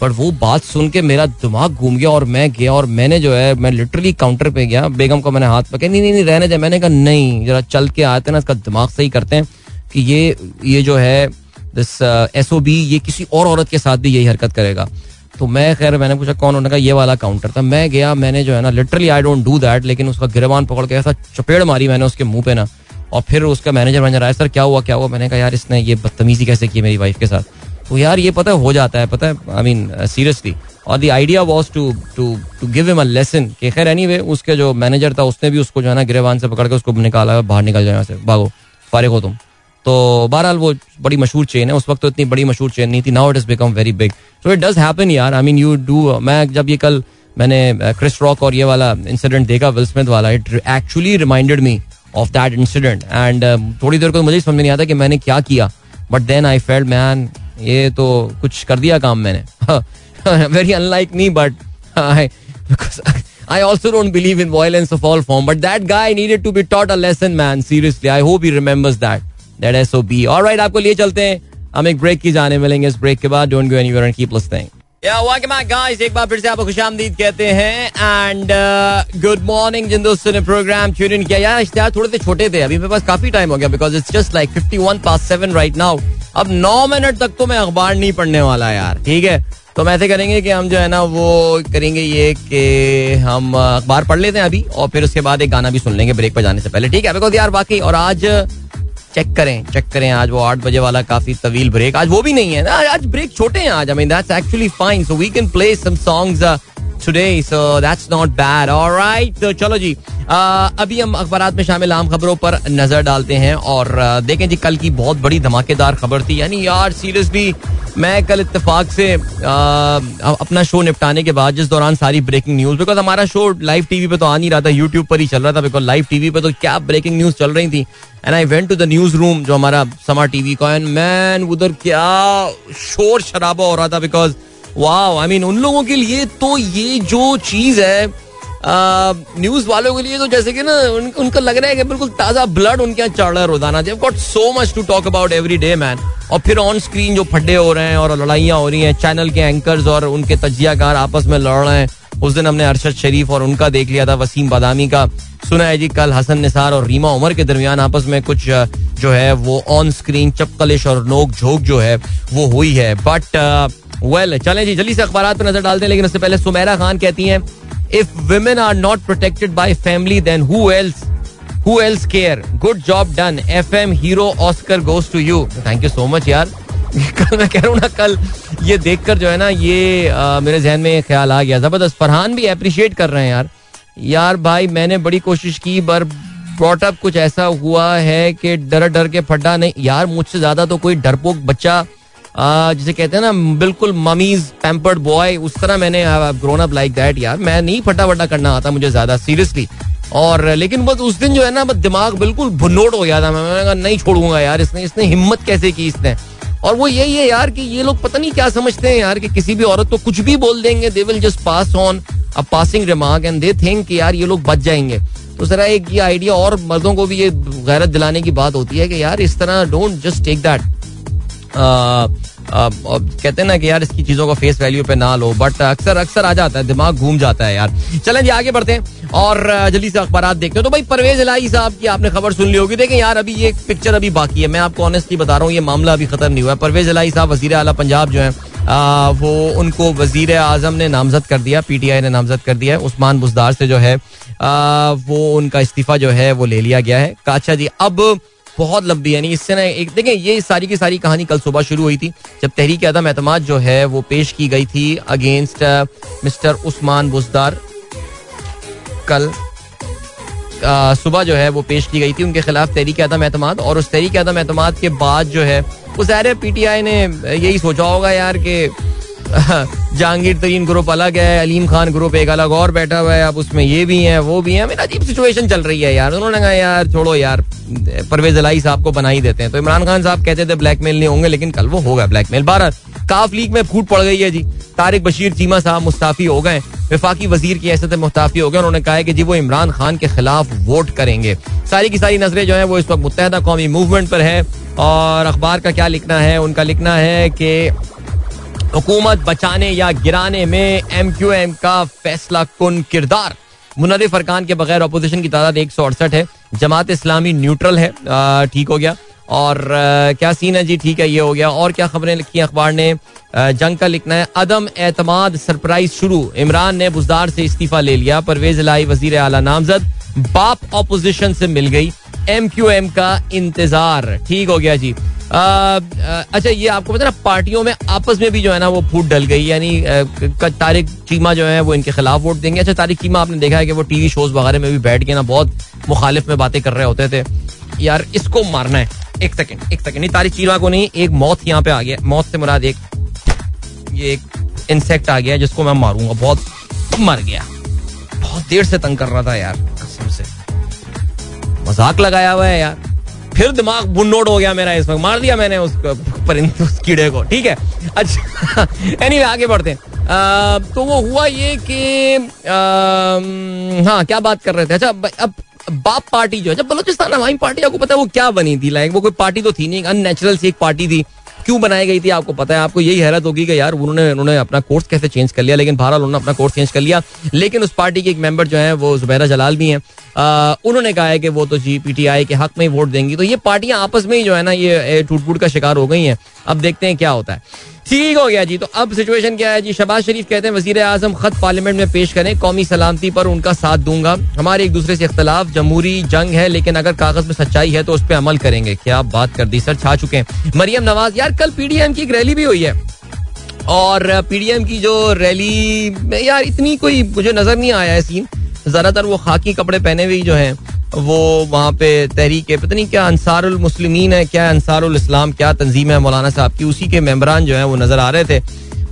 Speaker 1: बट वो बात सुन के मेरा दिमाग घूम गया और मैं गया और मैंने जो है, मैं लिटरली काउंटर पे गया, बेगम को मैंने हाथ पकड़े। नहीं नहीं नहीं, रहने दे। मैंने कहा, नहीं, जरा चल के आते ना, इसका दिमाग सही करते हैं कि ये ये जो है दिस एस ओ बी ये किसी और औरत के साथ भी यही हरकत करेगा। तो मैं, खैर, मैंने पूछा, कौन? उन्होंने कहा, ये वाला काउंटर था मैं गया, मैंने जो है ना literally I don't do that लेकिन उसका गिरबान पकड़ के ऐसा चपेड़ मारी मैंने उसके मुँह पे ना, और फिर उसका मैनेजर मैनेजर आया, सर, क्या हुआ क्या हुआ? मैंने कहा, यार, इसने ये बदतमीजी कैसे की मेरी वाइफ के साथ? तो यार, ये पता हो जाता है, पता है आई मीन सीरियसली और the idea was to to to give him a lesson कि खैर एनी उसके जो मैनेजर था, उसने भी उसको जो है ना गिरबान से पकड़ के उसको निकाला, बाहर निकल जाए से, भागो, फारिग हो तुम। तो बहरहाल वो बड़ी मशहूर चेन है। उस वक्त तो इतनी बड़ी मशहूर चेन नहीं थी now it is become very big so it does happen यार। आई मीन यू डू मैं जब ये कल मैंने क्रिस रॉक और ये वाला इंसिडेंट देखा विल स्मिथ वाला it actually reminded me of that incident and थोड़ी देर को मुझे समझ नहीं आता कि मैंने क्या किया। But then I failed man ये तो कुछ कर दिया काम मैंने। Very unlike me but I also don't believe in violence of all form, but that guy needed to be taught a lesson, man. Seriously, I hope he remembers that. That SOB. All right, आपको लिए चलते हैं। हम एक break की जाने मिलेंगे। इस ब्रेक के बाद don't go anywhere and keep listening हैं। से छोटे थे। अभी मेरे पास काफ़ी टाइम हो गया because just like 51 past 7 right now अब 9 मिनट तक तो मैं अखबार नहीं पढ़ने वाला यार ठीक है? तो हम ऐसे करेंगे कि हम जो है ना वो करेंगे ये कि हम अखबार पढ़ लेते हैं अभी और फिर उसके बाद एक गाना भी सुन लेंगे ब्रेक पर जाने से पहले ठीक है? बिकॉज़ यार बाकी और आज चेक करें चेक करें। आज वो आठ बजे वाला काफ़ी तवील ब्रेक आज वो भी नहीं है ना, आज ब्रेक छोटे हैं आज। I mean that's actually fine so we can play some songs today so that's not bad alright तो चलो जी अभी हम अखबार में शामिल आम खबरों पर नज़र डालते हैं और देखें जी, कल की बहुत बड़ी धमाकेदार खबर थी, यानी यार सीरियसली मैं कल इत्तेफाक से अपना शो निपटाने के बाद, जिस दौरान सारी ब्रेकिंग न्यूज़ बिकॉज़ हमारा शो लाइव टीवी पे तो आ नहीं रहा था यूट्यूब पर ही चल रहा था बिकॉज़ लाइव टीवी पे तो क्या ब्रेकिंग न्यूज़ चल रही थी? And I went to the newsroom जो हमारा समा टीवी का एंड मैन उधर क्या शोर शराबा हो रहा था बिकॉज़ वाह आई मीन उन लोगों के लिए तो ये जो चीज़ है न्यूज़ वालों के लिए तो जैसे कि ना उन, उनको लग रहा है कि बिल्कुल ताज़ा ब्लड उनके यहाँ चढ़ रहा है रोज़ाना। Got so much to talk about every day man और फिर ऑन स्क्रीन जो फड्डे हो रहे हैं और लड़ाइयाँ हो रही हैं चैनल के एंकर्स और उनके तजियाकार आपस में लड़ रहे हैं। उस दिन हमने अरशद शरीफ और उनका देख लिया था वसीम बादामी का। सुना है जी कल हसन निसार और रीमा उमर के दरमियान आपस में कुछ जो है वो ऑन स्क्रीन चपकलिश और नोक झोंक जो है वो हुई है। बट वेल चलें जी जल्दी से अखबार पर नज़र डालते हैं लेकिन उससे पहले सुमेरा खान कहती हैं if women are not protected by family then who else who else care good job done F M hero Oscar goes to you thank you so much यार। कल मैं कह रहा हूँ ना कल ये देखकर जो है ना ये आ, मेरे जहन में ख्याल आ गया। ज़बरदस्त। फरहान भी अप्रिशिएट कर रहे हैं यार। यार भाई मैंने बड़ी कोशिश की पर ब्रॉटअप कुछ ऐसा हुआ है कि डर डर के फटा नहीं। यार मुझसे ज़्यादा तो कोई डरपोक बच्चा जिसे कहते हैं ना, बिल्कुल ममीज पैम्पर्ड बॉय उस तरह मैंने ग्रोन अप लाइक दैट यार। मैं नहीं फटा फटा करना आता मुझे ज़्यादा सीरियसली और, लेकिन बस उस दिन जो है ना, बस दिमाग बिल्कुल भुन्नोट हो गया था। मैंने कहा, नहीं छोड़ूँगा यार इसने इसने हिम्मत कैसे की इसने? और वो यही है यार कि ये लोग पता नहीं क्या समझते हैं यार कि किसी भी औरत को कुछ भी बोल देंगे they will just pass on a passing remark and they think कि यार ये लोग बच जाएँगे। तो जरा एक ये आइडिया और मर्दों को भी ये गैरत दिलाने की बात होती है कि यार इस तरह डोंट जस्ट टेक दैट कहते हैं ना कि यार इसकी चीज़ों को फेस वैल्यू पे ना लो बट अक्सर अक्सर आ जाता है दिमाग घूम जाता है यार। चलें जी आगे बढ़ते हैं और जल्दी से अखबार देखते हैं। तो भाई परवेज इलाही साहब की आपने खबर सुन ली होगी। देखें यार अभी ये पिक्चर अभी बाकी है। मैं आपको ऑनेस्टली बता रहा हूँ ये मामला अभी खत्म नहीं हुआ है। परवेज इलाही साहब वज़ीर अला पंजाब जो है आ, वो उनको वज़ीर आज़म ने नामजद कर दिया पीटीआई ने नामजद कर दिया उस्मान बुजदार से जो है आ, वो उनका इस्तीफा जो है वो ले लिया गया है। काचा जी अब बहुत लंबी यानी इससे ना एक, देखें, ये सारी की सारी कहानी कल सुबह शुरू हुई थी, जब तहरीक अदम एतमाद जो है, वो पेश की गई थी अगेंस्ट मिस्टर उस्मान बुजदार। कल सुबह जो है, वो पेश की गई थी उनके खिलाफ तहरीक आदम एतमाद, और उस तहरीक आदम एतमाद के बाद जो है, वो टी आई ने यही सोचा होगा यार कि जहांगीर तरीन ग्रुप अलग है, अलीम खान ग्रुप एक अलग और बैठा हुआ है, अब उसमें ये भी है, वो भी है। मेरा अजीब सिचुएशन चल रही है यार। उन्होंने कहा, यार, छोड़ो यार, परवेज अलाई साहब को बना ही देते हैं। तो इमरान खान साहब कहते थे ब्लैकमेल नहीं होंगे, लेकिन कल वो होगा ब्लैकमेल बारह काफ लीग में फूट पड़ गई है जी। तारिक बशीर, चीमा साहब मुस्ताफी हो गए विफाकी वज़ीर की ऐसे मुस्ताफी हो गए उन्होंने कहा कि जी, वो इमरान खान के खिलाफ वोट करेंगे। सारी की सारी नज़रें जो है, वो इस वक्त मुतहदा कौमी मूवमेंट पर है। और अखबार का क्या लिखना है? उनका लिखना है कि हुकूमत बचाने या गिराने में एम क्यू एम का फैसला कन किरदार? मुनरफ अरकान के बगैर अपोजिशन की तादाद एक सौ अड़सठ है। जमात इस्लामी न्यूट्रल है। ठीक हो गया। और आ, क्या सीन है? जी ठीक है ये हो गया। और क्या खबरें लिखी अखबार ने? आ, जंग का लिखना है। अदम एतमाद सरप्राइज़ शुरू। इमरान ने बुजदार से इस्तीफा ले लिया। परवेज लाई वज़ीर आला नामजद बाप अपोजिशन से मिल गई। एम क्यू एम का इंतज़ार। ठीक हो गया जी। अच्छा ये आपको पता ना, पार्टियों में आपस में भी जो है ना, वो फूट डल गई, यानी तारिक चीमा जो है, वो इनके खिलाफ वोट देंगे। अच्छा तारिक चीमा आपने देखा है कि वो टीवी शोज़ वगैरह में भी बैठ के ना, बहुत मुखालिफ में बातें कर रहे होते थे। यार, इसको मारना है। एक सेकेंड एक सेकेंड, नहीं, तारिक चीमा को नहीं, एक मौत यहाँ पे आ गया, मौत से मुराद एक, ये एक इंसेक्ट आ गया, जिसको मैं मारूँगा, बहुत मर गया। बहुत देर से तंग कर रहा था यार, कसम से। मज़ाक लगाया हुआ है यार। फिर दिमाग बुनोट हो गया मेरा इस वक्त। मार दिया मैंने उस परिंद उस कीड़े को ठीक है? अच्छा एनी anyway, आगे बढ़ते हैं। आ, तो वो हुआ ये कि हाँ क्या बात कर रहे थे? अच्छा अब बाप पार्टी जो है जब बलोचिस्तान पार्टी आपको पता है वो क्या बनी थी? लाइक वो कोई पार्टी तो थी नहीं अननेचुरल सी एक पार्टी थी। क्यों बनाई गई थी, आपको पता है। आपको यही हैरत होगी कि यार, उन्होंने उन्होंने अपना कोर्स कैसे चेंज कर लिया, लेकिन बहरहाल उन्होंने अपना कोर्स चेंज कर लिया। लेकिन उस पार्टी के एक मेंबर जो है, वो जुबैरा जलाल भी हैं। उन्होंने कहा है कि वो तो जी पीटीआई के हक में ही वोट देंगी। तो ये पार्टियाँ आपस में ही जो है ना, ये टूट फूट का शिकार हो गई हैं। अब देखते हैं क्या होता है। ठीक हो गया जी। तो अब सिचुएशन क्या है जी? शबाज शरीफ कहते हैं वज़ीर आज़म खत पार्लियामेंट में पेश करें, कौमी सलामती पर उनका साथ दूँगा। हमारे एक दूसरे से इख्तलाफ, जमहूरी जंग है, लेकिन अगर कागज़ में सच्चाई है तो उस पर अमल करेंगे। क्या बात कर दी, सर, छा चुके हैं। मरियम नवाज़, यार, कल पीडीएम की एक रैली भी हुई है। और पीडीएम की जो रैली यार, इतनी कोई, मुझे नज़र नहीं आया है सीन ज़्यादातर वो खाकी कपड़े पहने हुए जो है, वो वहाँ पे तहरीक है पता नहीं क्या अंसारुल मुस्लिमीन है, क्या अंसारुल इस्लाम, क्या तंजीम है मौलाना साहब की, उसी के मेम्बरान जो है वो नज़र आ रहे थे।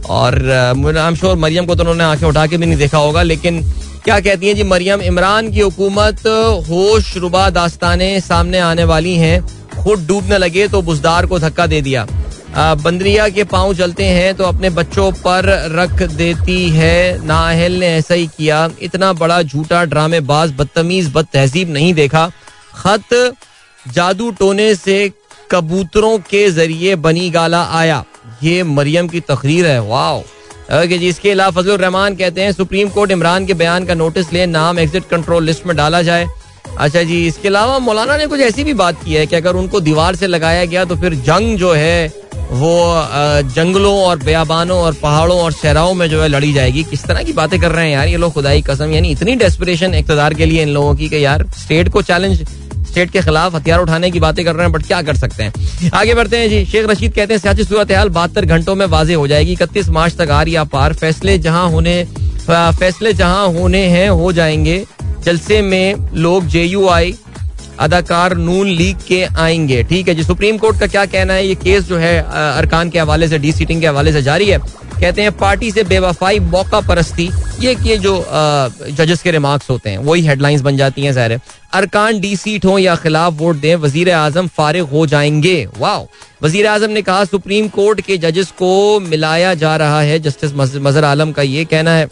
Speaker 1: और आई एम श्योर मरियम को तो उन्होंने आँखें उठा के भी नहीं देखा होगा, लेकिन क्या कहती हैं जी, मरियम इमरान की हुकूमत होश रुबा दास्ताने सामने आने वाली हैं, खुद डूबने लगे तो बुजदार को धक्का दे दिया। बंदरिया के पाँव चलते हैं तो अपने बच्चों पर रख देती है। नाहल ने ऐसा ही किया। इतना बड़ा झूठा ड्रामेबाज बदतमीज बद तहजीब नहीं देखा। खत जादू टोने से कबूतरों के ज़रिए बनी गाला आया। ये मरियम की तकरीर है। वाओ। ओके जी, इसके अलावा फजल रहमान कहते हैं, सुप्रीम कोर्ट इमरान के बयान का नोटिस ले, नाम एग्जिट कंट्रोल लिस्ट में डाला जाए। अच्छा जी, इसके अलावा मौलाना ने कुछ ऐसी भी बात की है कि अगर उनको दीवार से लगाया गया तो फिर जंग जो है वो जंगलों और बयाबानों और पहाड़ों और शहराओं में जो है लड़ी जाएगी। किस तरह की बातें कर रहे हैं यार ये लोग, खुदाई कसम। यानी इतनी डेस्परेशन इकतदार के लिए इन लोगों की कि यार स्टेट को चैलेंज स्टेट के खिलाफ हथियार उठाने की बातें कर रहे हैं बट क्या कर सकते हैं? आगे बढ़ते हैं जी। शेख रशीद कहते हैं, सियासी सूरत हाल बहत्तर घंटों में वाजे हो जाएगी। इकतीस मार्च तक आ या पार। फैसले जहाँ होने फैसले जहाँ होने हैं, हो जाएँगे। जलसे में लोग JUI अदाकार नून लीग के आएँगे। ठीक है जी, सुप्रीम कोर्ट का क्या कहना है? ये केस जो है अरकान के हवाले से डी सीटिंग के हवाले से जारी है। कहते हैं, पार्टी से बेवफाई, मौका परस्ती। ये ये जो जजेस के रिमार्क्स होते हैं, वही हेडलाइंस बन जाती हैं, ज़ाहिर अरकान डी सीट हो या खिलाफ वोट दें वज़ीर आज़म फारिग हो जाएँगे। वाह वज़ीर आज़म ने कहा, सुप्रीम कोर्ट के जजेस को मिलाया जा रहा है, जस्टिस मजहर आलम का ये कहना है।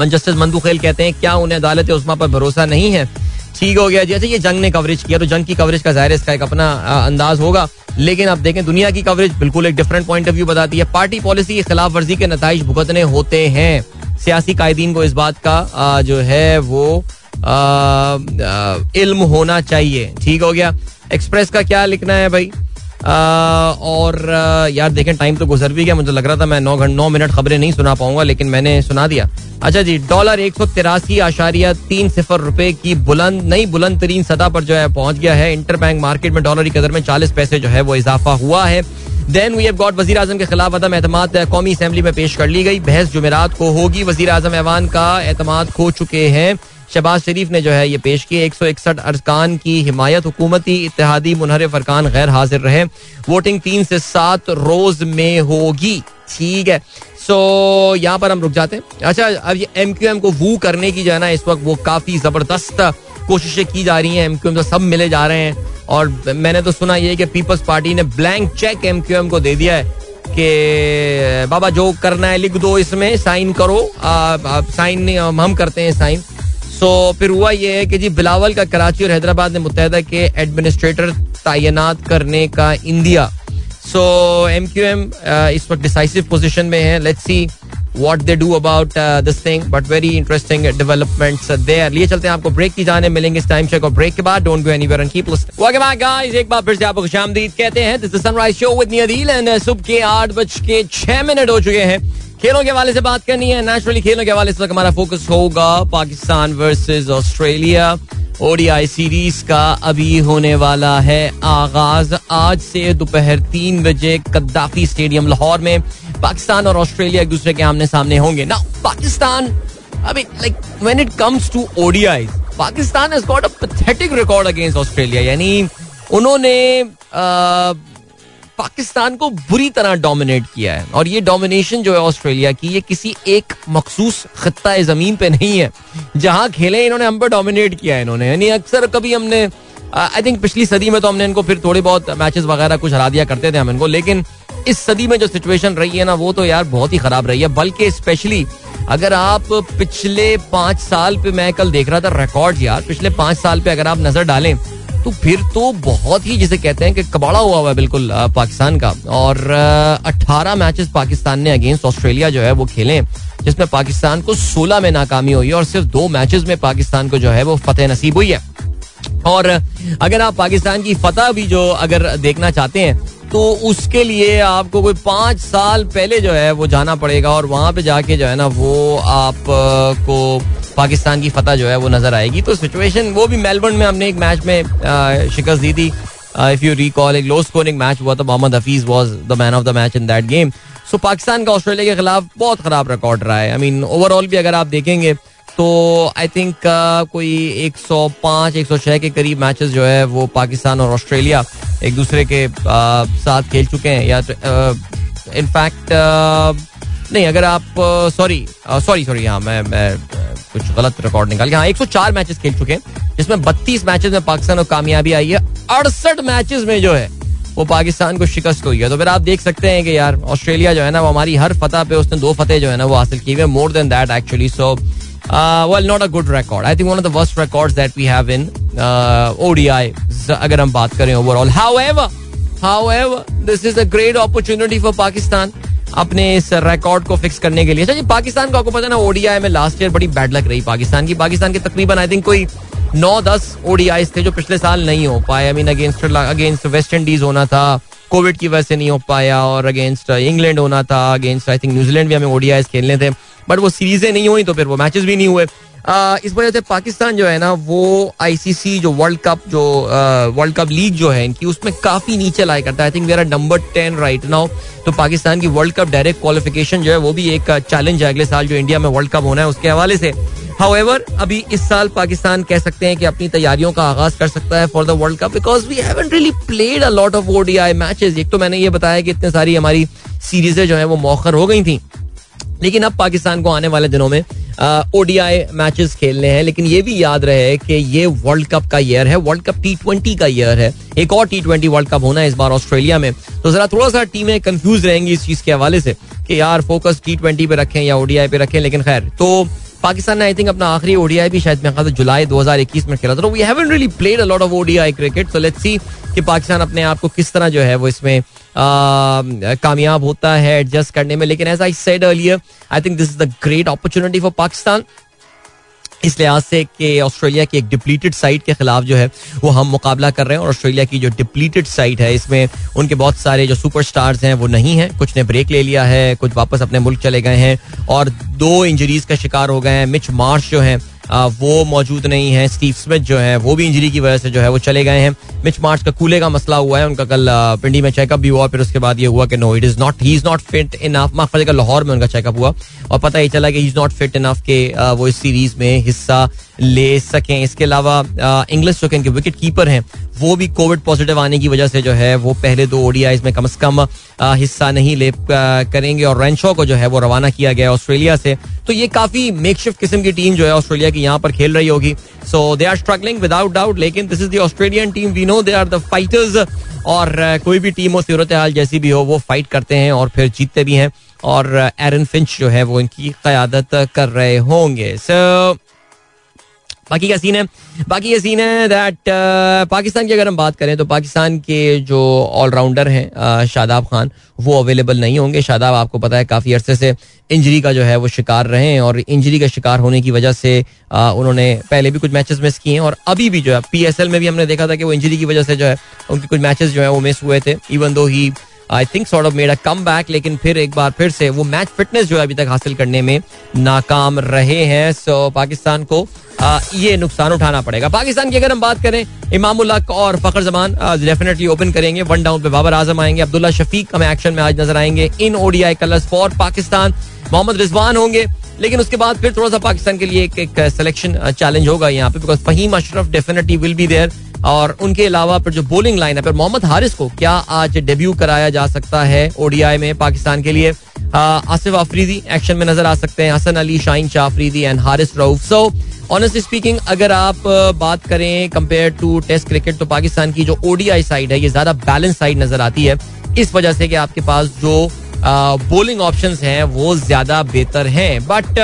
Speaker 1: जस्टिस मंदू खेल कहते हैं, क्या उन्हें अदालत उस्मा पर भरोसा नहीं है? ठीक हो गया। जैसे ये जंग ने कवरेज किया तो जंग की कवरेज का ज़ाहिर इसका एक अपना अंदाज होगा। लेकिन आप देखें, दुनिया की कवरेज बिल्कुल एक डिफरेंट पॉइंट ऑफ़ व्यू बताती है। पार्टी पॉलिसी की खिलाफ वर्जी के नतज भुगतने होते हैं। सियासी कायदीन को इस बात का जो है वो इल्म होना चाहिए। ठीक हो गया। एक्सप्रेस का क्या लिखना है भाई? और यार देखें टाइम तो गुजर भी गया, मुझे लग रहा था मैं नौ घंटे नौ मिनट खबरें नहीं सुना पाऊँगा, लेकिन मैंने सुना दिया। अच्छा जी डॉलर एक सौ तिरासी, आशारिया तीन सिफर रुपए की बुलंद, नई बुलंद तरीन सतह पर जो है, पहुँच गया है। इंटर बैंक मार्केट में डॉलर की कदर में चालीस पैसे जो है, वो इजाफा हुआ है। देन वी हैव गॉट वज़ीर आज़म के खिलाफ अदम एतमाद कौमी असम्बली में पेश कर ली गई। बहस जुमेरात को होगी। वज़ीर आज़म ऐवान का एतमाद खो चुके हैं। शहबाज शरीफ ने जो है ये पेश किए एक सौ इकसठ अरकान की हिमायत, हुकूमती इतिहादी मुनहरफ अरकान गैर हाजिर रहे। वोटिंग तीन से सात रोज में होगी। ठीक है। सो यहाँ पर हम रुक जाते हैं। अच्छा अब ये एम क्यू एम को वू करने की जो है ना, इस वक्त वो काफ़ी ज़बरदस्त कोशिशें की जा रही हैं। एम क्यू एम तो सब मिले जा रहे हैं। और मैंने तो सुना ये कि पीपल्स पार्टी ने blank cheque M Q M को दे दिया है कि, बाबा, जो करना है लिख दो इसमें, साइन करो। साइन नहीं हम करते हैं साइन। सो फिर हुआ ये है कि जी बिलावल का कराची और हैदराबाद ने मुतहदा के एडमिनिस्ट्रेटर तैनात करने का India. So M Q M इस वक्त डिसाइसिव पोजिशन में है। Let's see they do about uh, this thing but very interesting developments uh, लिए चलते हैं आपको ब्रेक की जाने मिलेंगे इस टाइम चेक और ब्रेक के बाद don't go anywhere and welcome back guys एक बार फिर से आपको खुशामदीद कहते हैं। This is Sunrise Show with and सुबह के 8 बज के 6 मिनट हो चुके हैं। खेलों के हवाले से बात करनी है। नेचुरली खेलों के हवाले से हमारा फोकस होगा Pakistan versus Australia. ODI series का अभी होने वाला है आगाज़। आज से दोपहर तीन बजे कद्दाफी स्टेडियम लाहौर में पाकिस्तान और ऑस्ट्रेलिया एक दूसरे के आमने सामने होंगे। ना पाकिस्तान अभी like when it comes to ODI Pakistan has got a pathetic record against Australia. यानी उन्होंने पाकिस्तान को बुरी तरह डोमिनेट किया है। और ये डोमिनेशन जो है ऑस्ट्रेलिया की, ये किसी एक मखसूस खत्ता ज़मीन पे नहीं है। जहाँ खेले, इन्होंने हम पर डोमिनेट किया है इन्होंने। यानी अक्सर कभी हमने आई थिंक पिछली सदी में तो हमने इनको फिर थोड़े बहुत मैचेस वगैरह कुछ हरा दिया करते थे हम इनको, लेकिन इस सदी में जो सिचुएशन रही है ना, वो तो यार बहुत ही खराब रही है। बल्कि स्पेशली अगर आप पिछले पाँच साल पे, मैं कल देख रहा था रिकॉर्ड यार, पिछले पाँच साल पे अगर आप नज़र डालें तो फिर तो बहुत ही जिसे कहते हैं कि कबाड़ा हुआ हुआ है बिल्कुल पाकिस्तान का। और अट्ठारह मैचेस पाकिस्तान ने अगेंस्ट ऑस्ट्रेलिया जो है वो खेले जिसमें पाकिस्तान को 16 में नाकामी हुई और सिर्फ़ दो मैचेस में पाकिस्तान को जो है वो फतेह नसीब हुई है। और अगर आप पाकिस्तान की फतह भी जो अगर देखना चाहते हैं तो उसके लिए आपको कोई पाँच साल पहले जो है वो जाना पड़ेगा और वहाँ पे जाके जो है ना वो आप अ, को पाकिस्तान की फतह जो है वो नज़र आएगी। तो सिचुएशन वो भी मेलबर्न में हमने एक मैच में शिकस्त दी थी। इफ़ यू रिकॉल एक लो स्कोरिंग मैच हुआ था। Mohammad Hafeez was the man of the match in that game so Pakistan का ऑस्ट्रेलिया के खिलाफ बहुत खराब रिकॉर्ड रहा है। आई मीन ओवरऑल भी अगर आप देखेंगे तो आई थिंक uh, कोई 105 106 के करीब मैचेस जो है वो पाकिस्तान और ऑस्ट्रेलिया एक दूसरे के uh, साथ खेल चुके हैं। या इनफैक्ट नहीं, अगर आप सॉरी सॉरी सॉरी हाँ मैं मैं, कुछ गलत रिकॉर्ड निकाल के हाँ 104 मैचेस खेल चुके हैं, जिसमें 32 मैचेस में पाकिस्तान को कामयाबी आई है, अड़सठ मैचेस में जो है, वो पाकिस्तान को शिकस्त हुई है। तो फिर आप देख सकते हैं कि यार, ऑस्ट्रेलिया जो है ना, वो हमारी हर फतह पे उसने दो फतेह जो है ना, वो हासिल की हुई more than that actually so well not a good record I think one of the worst record that we have in ODI अगर हम बात करें overall however however this is a great opportunity for Pakistan अपने इस record को fix करने के लिए। अच्छा जी, पाकिस्तान को आपको पता ना ओडीआई में लास्ट ईयर बड़ी बैड लक रही पाकिस्तान की। पाकिस्तान के तकरीबन आई थिंक कोई नौ दस ओडीआई थे जो पिछले साल नहीं हो पाए। I mean against against West Indies होना था कोविड की वजह से नहीं हो पाया और अगेंस्ट इंग्लैंड होना था अगेंस्ट आई थिंक न्यूजीलैंड भी हमें ओडीआई खेलने थे। बट वो सीरीजें नहीं हुई तो फिर वो मैचेस भी नहीं हुए। इस वजह से पाकिस्तान जो है ना, वो आईसीसी जो वर्ल्ड कप जो वर्ल्ड कप लीग जो है इनकी, उसमें काफ़ी नीचे लाया करता है। I think number ten right now तो पाकिस्तान की वर्ल्ड कप डायरेक्ट क्वालिफिकेशन जो है, वो भी एक चैलेंज है अगले साल जो इंडिया में वर्ल्ड कप होना है, उसके हवाले से। हाउएवर अभी इस साल पाकिस्तान कह सकते हैं कि अपनी तैयारियों का आगाज़ कर सकता है for the world cup because we haven't really played a lot of ODI matches एक तो मैंने ये बताया कि इतने सारी हमारी सीरीजें जो है, वो मौखर हो गई थी। लेकिन अब पाकिस्तान को आने वाले दिनों में ओडीआई मैचेस खेलने हैं, लेकिन ये भी याद रहे कि ये वर्ल्ड कप का ईयर है वर्ल्ड कप टी ट्वेंटी का ईयर है। एक और टी ट्वेंटी वर्ल्ड कप होना है इस बार ऑस्ट्रेलिया में। तो जरा थोड़ा सा टीमें कंफ्यूज रहेंगी इस चीज़ के हवाले से कि यार फोकस टी ट्वेंटी पे रखें या ओडीआई पे रखें, लेकिन खैर तो पाकिस्तान ने आई थिंक अपना आखिरी ओडीआई भी शायद जुलाई 2021 में खेला था। We haven't really played a lot of ODI cricket so let's see कि पाकिस्तान अपने आप को किस तरह जो है वो इसमें कामयाब होता है एडजस्ट करने में। लेकिन as I said earlier I think this is the great opportunity for Pakistan इस लिहाज से कि ऑस्ट्रेलिया की एक डिप्लीटेड साइट के खिलाफ जो है, वो हम मुकाबला कर रहे हैं। और ऑस्ट्रेलिया की जो डिप्लीटेड साइट है, इसमें उनके बहुत सारे जो सुपर स्टार्स हैं, वो नहीं है। कुछ ने ब्रेक ले लिया है, कुछ वापस अपने मुल्क चले गए हैं। और दो इंजरीज का शिकार हो गए हैं। मिच मार्श जो है वो मौजूद नहीं है। स्टीव स्मिथ जो है, वो भी इंजरी की वजह से जो है वो चले गए हैं। मिच मार्च का कूले का मसला हुआ है, उनका कल पिंडी में चेकअप भी हुआ, फिर उसके बाद ये हुआ कि no it is not he is not fit enough माफ़ का लाहौर में उनका चेकअप हुआ। और पता ही चला कि he is not fit enough के वो इस सीरीज़ में हिस्सा ले सकें। इसके अलावा इंग्लिश जो इनके विकेट कीपर हैं, वो भी कोविड पॉजिटिव आने की वजह से जो है, वो पहले दो ओडिया में कम से कम हिस्सा नहीं ले करेंगे और रेंशो को जो है, वो रवाना किया गया ऑस्ट्रेलिया से। तो ये काफ़ी मेकशिफ्ट किस्म की टीम जो है, ऑस्ट्रेलिया की यहाँ पर खेल रही होगी। So they are struggling without doubt लेकिन this is the Australian team we know they are the fighters और कोई भी टीम हो, सूरत हाल जैसी भी हो, वो फाइट करते हैं और फिर जीतते भी हैं। और एरन फिंच जो है, वो इनकी क्यादत कर रहे होंगे। सो बाकी क्या सीन है? बाकी ये सीन है दैट uh, पाकिस्तान की अगर हम बात करें तो पाकिस्तान के जो ऑलराउंडर हैं uh, शादाब खान वो अवेलेबल नहीं होंगे। शादाब आपको पता है काफ़ी अरसे से इंजरी का जो है वो शिकार रहे हैं और इंजरी का शिकार होने की वजह से uh, उन्होंने पहले भी कुछ मैचेस मिस किए हैं और अभी भी जो है पीएसएल में भी हमने देखा था कि वो इंजरी की वजह से जो है उनके कुछ मैचेस जो है वो मिस हुए थे even though he I think sort of made a comeback लेकिन फिर एक बार फिर से वो मैच फिटनेस जो है अभी तक हासिल करने में नाकाम रहे हैं। सो पाकिस्तान को आ, ये नुकसान उठाना पड़ेगा। पाकिस्तान की अगर हम बात करें इमामुल हक और फखर जमान डेफिनेटली ओपन करेंगे। वन डाउन पे बाबर आज़म आएँगे। अब्दुल्ला शफीक हमें एक्शन में आज नज़र आएँगे। In ODI colours for Pakistan Mohammad Rizwan होंगे। लेकिन उसके बाद फिर थोड़ा सा पाकिस्तान के लिए एक एक सिलेक्शन चैलेंज होगा यहाँ पे because Faheem Ashraf definitely will be there और उनके अलावा पर जो बोलिंग लाइन है, फिर मोहम्मद हारिस को क्या आज डेब्यू कराया जा सकता है ओडीआई में पाकिस्तान के लिए? आसिफ अफरीदी एक्शन में नज़र आ सकते हैं, Hasan Ali Shaheen Shah Afridi and Haris Rauf. So honestly speaking अगर आप बात करें कंपेयर टू टेस्ट क्रिकेट तो पाकिस्तान की जो ओडीआई साइड है, ये ज़्यादा बैलेंस साइड नज़र आती है। इस वजह से कि आपके पास जो बोलिंग ऑप्शंस हैं, वो ज़्यादा बेहतर हैं। बट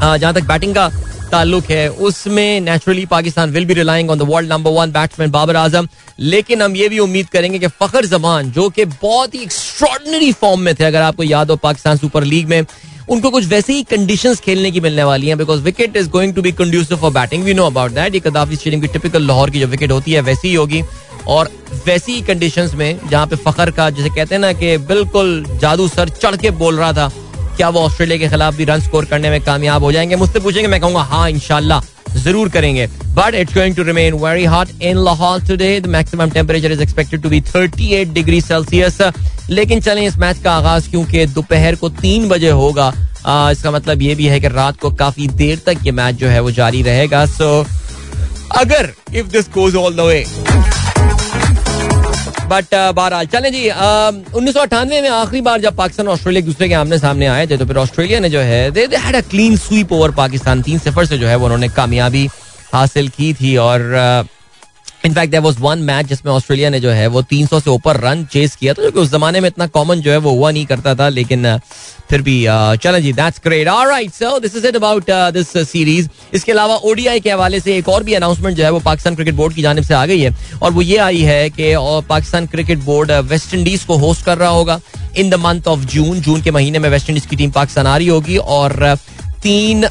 Speaker 1: जहाँ तक बैटिंग का ताल्लुक है। उसमें naturally Pakistan will be relying on the world number one batsman Babar Azam. लेकिन हम ये भी उम्मीद करेंगे कि फखर जमान, जो कि बहुत ही एक्स्ट्रॉडनरी फॉर्म में थे, अगर आपको याद हो पाकिस्तान सुपर लीग में, उनको कुछ वैसे ही कंडीशंस खेलने की मिलने वाली हैं because wicket is going to be conducive for batting we know about that ये कदाफी स्टेडियम की टिपिकल लाहौर की जो विकेट होती है, वैसी ही होगी। और वैसी ही कंडीशंस में, जहाँ पे फखर का, जैसे कहते हैं ना कि बिल्कुल जादू सर चढ़ के बोल रहा था क्या वो ऑस्ट्रेलिया के खिलाफ भी रन स्कोर करने में कामयाब हो जाएँगे? मुझसे पूछेंगे मैं कहूँगा हाँ इनशाला ज़रूर करेंगे। But it's going to remain very hot in Lahore today the maximum temperature is expected to be 38 degree Celsius लेकिन चलें इस मैच का आगाज़ क्योंकि दोपहर को तीन बजे होगा। आ, इसका मतलब ये भी है कि रात को काफ़ी देर तक ये मैच जो है वो जारी रहेगा। सो so, अगर if this goes all the way but uh, बहरहाल चलें जी उन्नीस सौ अठानवे में आखिरी बार जब पाकिस्तान ऑस्ट्रेलिया एक दूसरे के आमने सामने आए थे तो फिर ऑस्ट्रेलिया ने जो है they had a clean sweep over Pakistan. तीन सिफर से जो है वो उन्होंने कामयाबी हासिल की थी और in fact there was one match जिसमें ऑस्ट्रेलिया ने जो है वो 300 से ऊपर रन चेस किया था जो कि उस जमाने में इतना कॉमन जो है वो हुआ नहीं करता था लेकिन uh, फिर भी चलें जी that's great alright so this is it about this series इसके अलावा ओडीआई के हवाले से एक और भी अनाउंसमेंट जो है वो पाकिस्तान क्रिकेट बोर्ड की जानब से आ गई है और वो ये आई है कि Pakistan cricket board West Indies को होस्ट कर रहा होगा in the month of June जून के महीने में वेस्ट इंडीज की टीम पाकिस्तान आ रही होगी और uh, तीन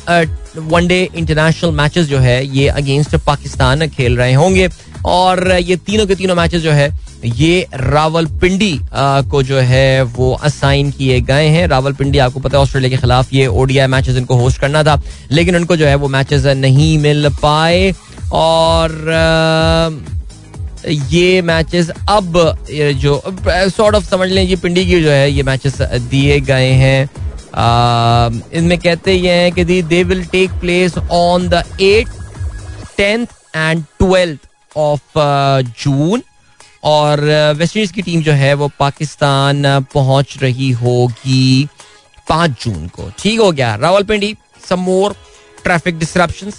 Speaker 1: वनडे इंटरनेशनल मैचेस जो है ये अगेंस्ट पाकिस्तान खेल रहे होंगे। और ये तीनों के तीनों मैचेस जो है, ये रावलपिंडी को जो है वो असाइन किए गए हैं। रावलपिंडी, आपको पता है, ऑस्ट्रेलिया के खिलाफ ये ओडीआई मैचेस इनको होस्ट करना था, लेकिन उनको जो है वो मैचेस नहीं मिल पाए। और ये मैचेस अब जो सॉर्ट ऑफ़ समझ लें, ये पिंडी की जो है, ये मैचेस दिए गए हैं। इनमें कहते ये हैं कि the they will take place on the eighth tenth and twelfth of June और वेस्ट इंडीज की टीम जो है वो पाकिस्तान पहुँच रही होगी पाँच जून को। ठीक हो गया। Rawalpindi some more traffic disruption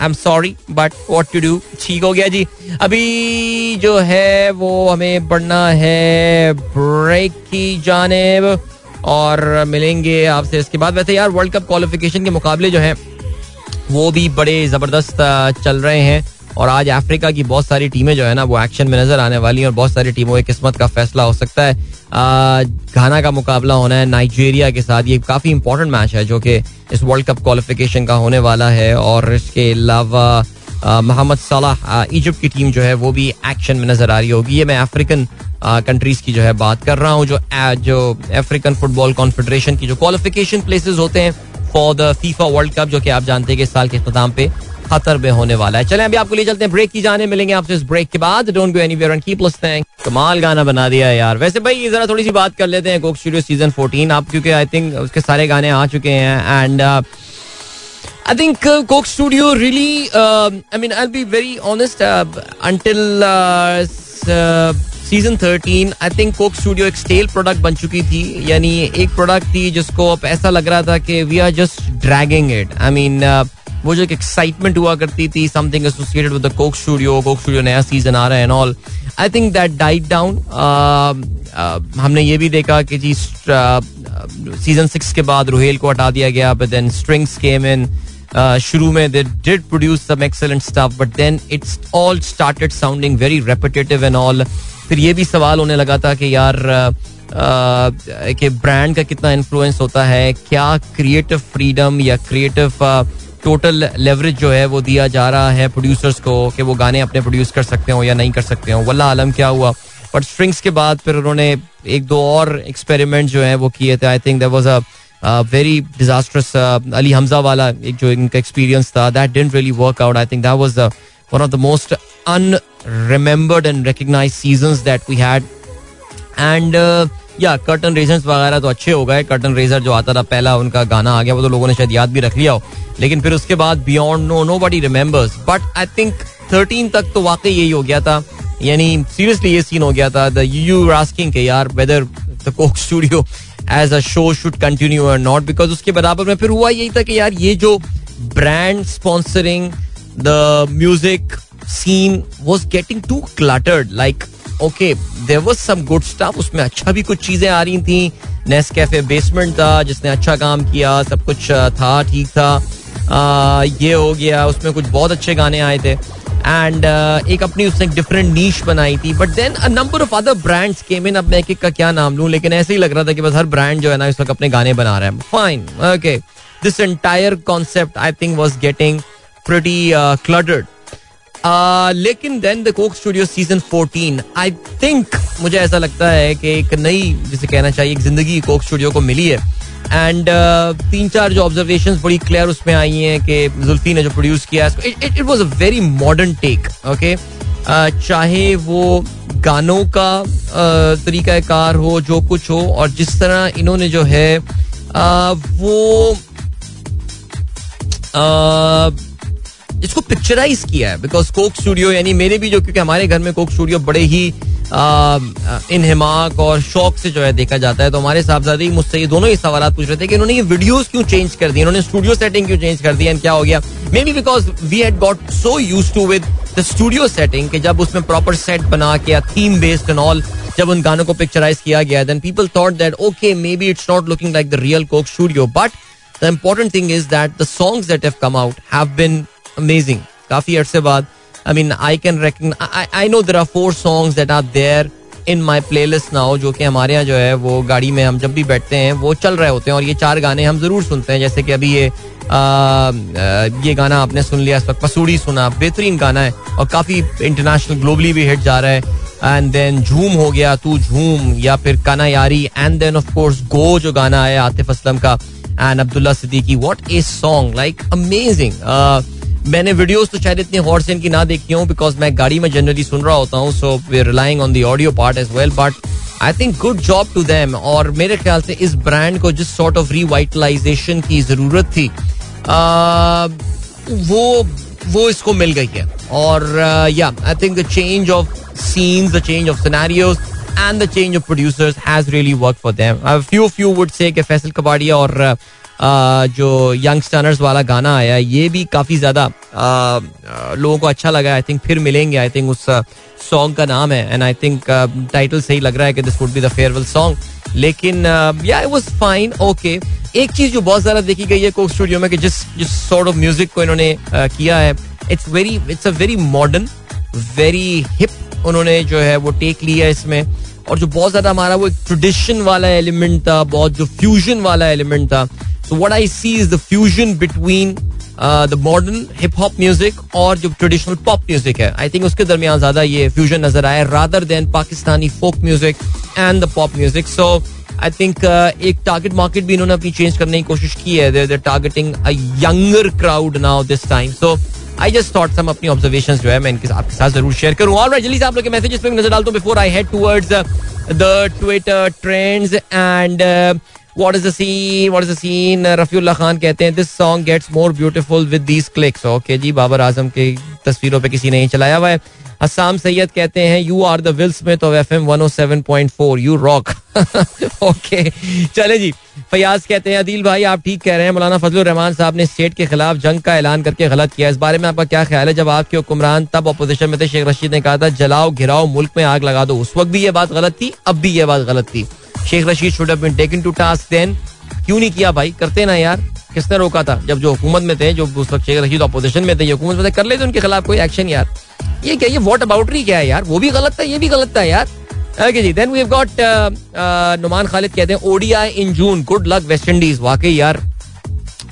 Speaker 1: I am sorry but what to do ठीक हो गया जी। अभी जो है वो हमें बढ़ना है ब्रेक की जानेब। और मिलेंगे आपसे इसके बाद। वैसे यार वर्ल्ड कप क्वालिफिकेशन के मुकाबले जो है, वो भी बड़े ज़बरदस्त चल रहे हैं। और आज अफ्रीका की बहुत सारी टीमें जो है ना, वो एक्शन में नज़र आने वाली हैं और बहुत सारी टीमों की किस्मत का फैसला हो सकता है। घाना का मुकाबला होना है, नाइजीरिया के साथ ये काफ़ी इंपॉर्टेंट मैच है जो कि इस वर्ल्ड कप क्वालिफिकेशन का होने वाला है और इसके अलावा मोहम्मद सलाह इजिप्ट की टीम जो है वो भी एक्शन में नज़र आ रही होगी। ये मैं अफ्रीकन कंट्रीज़ की जो है बात कर रहा हूँ, जो जो अफ्रीकन फुटबॉल कॉन्फेडरेशन की जो क्वालिफिकेशन प्लेसेस होते हैं for the FIFA world cup जो कि आप जानते हैं कि इस साल के अख्ताम पे खतर में होने वाला है। चलें अभी आपको ले चलते हैं ब्रेक की जाने मिलेंगे आपसे इस ब्रेक के बाद। Don't go anywhere and keep listening कमाल गाना बना दिया है यार। वैसे भाई जरा थोड़ी सी बात कर लेते हैं कोक स्टूडियो सीज़न 14 आप क्योंकि आई थिंक उसके सारे गाने आ चुके हैं and I think uh, Coke Studio really, uh, I mean, I'll be very uh, uh, season thirteen I think Coke Studio एक स्टेल प्रोडक्ट बन चुकी थी। यानी एक प्रोडक्ट थी जिसको अब ऐसा लग रहा था कि we are just dragging it I mean वो जो एक एक्साइटमेंट हुआ करती थी something associated with the Coke Studio Coke Studio नया सीज़न आ रहा है and all I think that died down हमने ये भी देखा कि जी सीज़न सिक्स के बाद रोहेल को हटा दिया गया but then Strings came in शुरू में they did produce some excellent stuff but then it's all started sounding very repetitive and all फिर ये भी सवाल होने लगा था कि यार कि ब्रांड का कितना इन्फ्लुएंस होता है, क्या क्रिएटिव फ्रीडम या क्रिएटिव टोटल लेवरेज जो है वो दिया जा रहा है प्रोड्यूसर्स को कि वो गाने अपने प्रोड्यूस कर सकते हो या नहीं कर सकते हो। वल्ला आलम क्या हुआ। बट स्ट्रिंग्स के बाद फिर उन्होंने एक दो और एक्सपेरिमेंट जो है वो किए थे। I think there was a very disastrous Ali Hamza वाला एक जो इनका एक्सपीरियंस था that didn't really work out I think that was one of the most unremembered and recognise season that we had and या curtain raiser वगैरह तो अच्छे हो गए। कर्टन रेजर जो आता था, पहला उनका गाना आ गया, वो तो लोगों ने शायद याद भी रख लिया हो। लेकिन फिर उसके बाद beyond no nobody remembers but I think thirteen तक तो वाकई यही हो गया था। यानी सीरियसली ये सीन हो गया था। द यू आस्किंग के यार whether the Coke Studio as a show should continue not because उसके बराबर में फिर हुआ यही था कि यार, ये जो brand sponsoring the music scene was getting too cluttered like okay there was some good stuff उसमें अच्छा भी कुछ चीज़ें आ रही थी। नेस कैफ़े बेसमेंट था जिसने अच्छा काम किया सब कुछ था ठीक था। आ, ये हो गया उसमें कुछ बहुत अच्छे गाने आए थे। एंड uh, एक अपनी उसने डिफरेंट नीच बनाई थी। But then a number of other brands came in अब मैं एक का क्या नाम लूँ लेकिन ऐसे ही लग रहा था कि बस हर ब्रांड जो है ना इस वक्त अपने गाने बना रहा है। Fine okay this entire concept I think was getting pretty cluttered लेकिन then the Coke Studio season 14 I think मुझे ऐसा लगता है कि एक नई जिसे कहना चाहिए एक ज़िंदगी कोक स्टूडियो को मिली है। एंड uh, तीन चार जो ऑब्जर्वेशन बड़ी क्लियर उसमें आई हैं कि जुल्फी ने जो प्रोड्यूस किया it was a very modern take okay चाहे वो गानों का uh, तरीका कार हो जो कुछ हो और जिस तरह इन्होंने जो है uh, वो uh, इसको पिक्चराइज किया है बिकॉज़ कोक स्टूडियो यानी मेरे भी जो, क्योंकि हमारे घर में कोक स्टूडियो बड़े ही इनहमाक और शौक से जो है देखा जाता है। तो हमारे साहबजादे मुझसे ये दोनों ही सवाल पूछ रहे थे कि इन्होंने ये वीडियोस क्यों चेंज कर दी? इन्होंने स्टूडियो सेटिंग क्यों चेंज कर दी? एंड क्या हो गया? Maybe because we had got so used to with the studio setting कि जब उसमें प्रॉपर सेट बना के थीम बेस्ड एंड ऑल जब उन गानों को पिक्चराइज किया गया then people thought that okay maybe it's not looking like the real Coke Studio but the important thing is that the songs that have come out have been amazing काफ़ी अरसे बाद I mean I can reckon I know there are four songs that are there in my playlist now जो कि हमारे यहाँ जो है वो गाड़ी में हम जब भी बैठते हैं वो चल रहे होते हैं और ये चार गाने हम ज़रूर सुनते हैं। जैसे कि अभी ये आ, आ, ये गाना आपने सुन लिया इस वक्त पसूड़ी सुना बेहतरीन गाना है और काफ़ी इंटरनेशनल ग्लोबली भी हिट जा रहा है। एंड देन झूम हो गया तू झूम या फिर Kana Yaari and then of course go जो गाना है आतिफ असलम का and Abdullah Siddiqui what a song like amazing मैंने वीडियोस तो शायद इतनी हॉट सेन की ना देखी हूँ बिकॉज़ मैं गाड़ी में जनरली सुन रहा होता हूँ so we relying on the audio part as well but I think good job to them और मेरे ख्याल से इस ब्रांड को जिस सॉर्ट ऑफ़ रिवाइटलाइजेशन की ज़रूरत थी uh, वो वो इसको मिल गई है और या I think the change of scenes, the change of scenarios, and the change of producers has really worked for them. A few few would say कि फैसल कबाड़िया और uh, जो यंग स्टनर्स वाला गाना आया, ये भी काफ़ी ज़्यादा लोगों को अच्छा लगा। आई थिंक फिर मिलेंगे। आई थिंक उस सॉन्ग का नाम है एंड आई थिंक टाइटल सही लग रहा है कि this would be the farewell song लेकिन या इट वाज फाइन ओके एक चीज़ जो बहुत ज़्यादा देखी गई है कोक स्टूडियो में कि जिस जिस सॉर्ट ऑफ़ म्यूज़िक को इन्होंने किया है it's very it's a very modern very hip उन्होंने जो है वो टेक लिया इसमें। और जो बहुत ज़्यादा हमारा वो एक ट्रेडिशन वाला एलिमेंट था, बहुत जो फ्यूजन वाला एलिमेंट था। So what I see is the fusion between the modern hip hop music और जो ट्रेडिशनल पॉप म्यूज़िक है। आई थिंक उसके दरमियान ज़्यादा ये फ्यूजन नज़र आया rather than Pakistani folk music and the pop music so I think एक टारगेट मार्केट भी इन्होंने अपनी चेंज करने की कोशिश की है। Targeting a younger crowd now this time so I just thought some अपनी ऑब्जर्वेशन जो है मैं इनके आपके साथ ज़रूर शेयर करूँ और जल्दी से आप लोग के मैसेजेस पे नज़र डालता हूँ before I head towards the Twitter trends and What is the scene? What is the scene? Rafiullah Khan कहते हैं this song gets more beautiful with these clicks okay जी, बाबर आज़म की तस्वीरों पे किसी ने ही चलाया हुआ है हसाम सैयद कहते हैं you are the Will Smith of FM 107.4 you rock okay चले जी, फयाज कहते हैं, अदील भाई, आप ठीक कह रहे हैं। मौलाना फजल रहमान साहब ने स्टेट के खिलाफ जंग का ऐलान करके गलत किया इस बारे में आपका क्या ख्याल है? जब आपके हुक्मरान तब अपोजिशन में थे। शेख रशीद ने कहा था, जलाओ, घिराओ, मुल्क में आग लगा दो। उस वक्त भी ये बात गलत थी, अब भी ये बात गलत थी। Sheikh Rasheed should have been taken to task then क्यों नहीं किया भाई? करते ना यार। किसने रोका था? जब जो हुकूमत में थे, जो उस वक्त शेख रशीद अपोजिशन में थे हुकूमत में थे, कर लेते उनके खिलाफ कोई एक्शन यार। ये क्या, ये वॉट अबाउटरी क्या है यार? वो भी गलत था, ये भी गलत था यार। Okay ji then we got Noman Khalid कहते हैं ODI in June good luck West Indies वाकई यार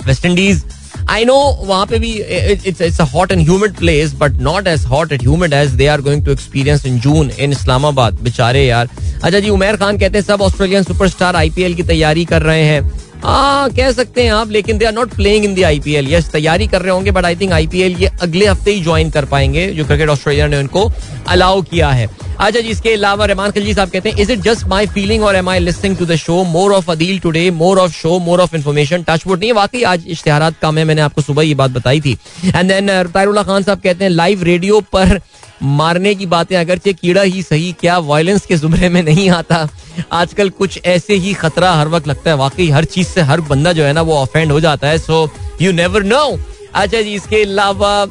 Speaker 1: वेस्ट इंडीज आई नो वहाँ पे भी it's it's a hot and humid place but not as hot and humid as they are going to experience in June in Islamabad बेचारे यार। अच्छा जी, उमेर खान कहते हैं, सब ऑस्ट्रेलियन सुपरस्टार आईपीएल की तैयारी कर रहे हैं। हाँ कह सकते हैं आप, लेकिन they are not playing in the IPL yes तैयारी कर रहे होंगे बट आई थिंक आईपीएल ये अगले हफ़्ते ही ज्वाइन कर पाएँगे, जो क्रिकेट ऑस्ट्रेलिया ने उनको अलाउ किया है। अच्छा जी, इसके अलावा रहमान खिलजी साहब कहते हैं is it just my feeling और am I listening to the show more of Adeel today more of show more of information touch wood नहीं, वाकई आज इश्तेहार कम है, मैंने आपको सुबह ये बात बताई थी। एंड देन तारुल्ला खान साहब कहते हैं लाइव रेडियो पर मारने की बातें अगर अगरचे कीड़ा ही सही, क्या वायलेंस के जुमरे में नहीं आता? आजकल कुछ ऐसे ही खतरा हर वक्त लगता है। वाकई हर चीज़ से हर बंदा जो है ना, वो ऑफेंड हो जाता है। सो यू नेवर नो अच्छा जी, इसके अलावा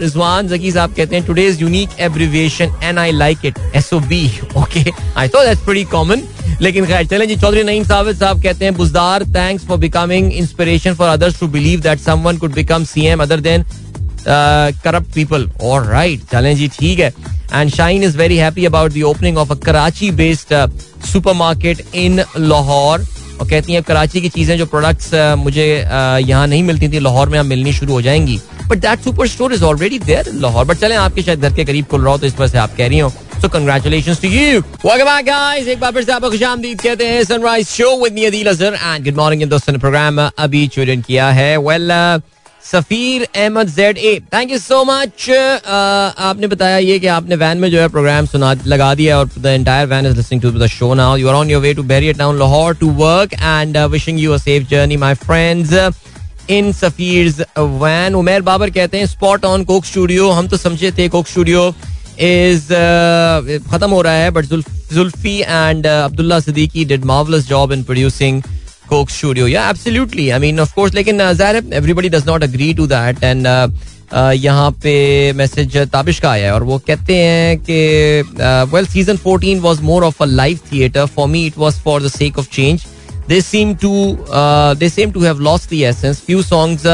Speaker 1: रिजवान जकी साहब कहते हैं today's unique abbreviation and I like it S O B okay I thought that's pretty common लेकिन खैर, चलें जी, चौधरी नईम साबित साहब कहते हैं, Buzdar thanks for becoming inspiration for others to believe that someone could become CM other than corrupt people और right चलें जी ठीक है and Shine is very happy about the opening of a Karachi based supermarket in Lahore और कहती हैं कराची की चीज़ें जो प्रोडक्ट्स मुझे यहाँ नहीं मिलती थी लाहौर में अब मिलनी शुरू हो जाएँगी but that superstore is already there Lahore but चलें आपके शायद घर के करीब खुल रहा हो तो इस वजह से आप कह रही हो so congratulation to you welcome back guys एक बार फिर से आपको खुशामदीद कहते हैं sunrise show with me Adeel Azhar and good morning दोस्तों ने प्रोग्राम अभी ट्यून किया है well Safeer Ahmed Z A. Thank you so much आपने बताया ये कि आपने वैन में जो है प्रोग्राम सुना, लगा दिया और the entire van is listening to the show now you are on your way to Beria town Lahore to work and wishing you a safe journey my friends in Safeer's van Umer Babar कहते हैं spot on Coke studio हम तो समझे थे Coke studio is खत्म हो रहा है but Zulfi and Abdullah Siddiqui did marvellous job in producing Coke Studio. Yeah, absolutely. I mean, of course, लेकिन ज़ाहिर है everybody does not agree to that and uh, अ, यहाँ पे मैसेज ताबिश का आया है और वो कहते हैं कि well season 14 was more of a live theatre for me it was for the sake of change they seem to they seem to have lost the essence few songs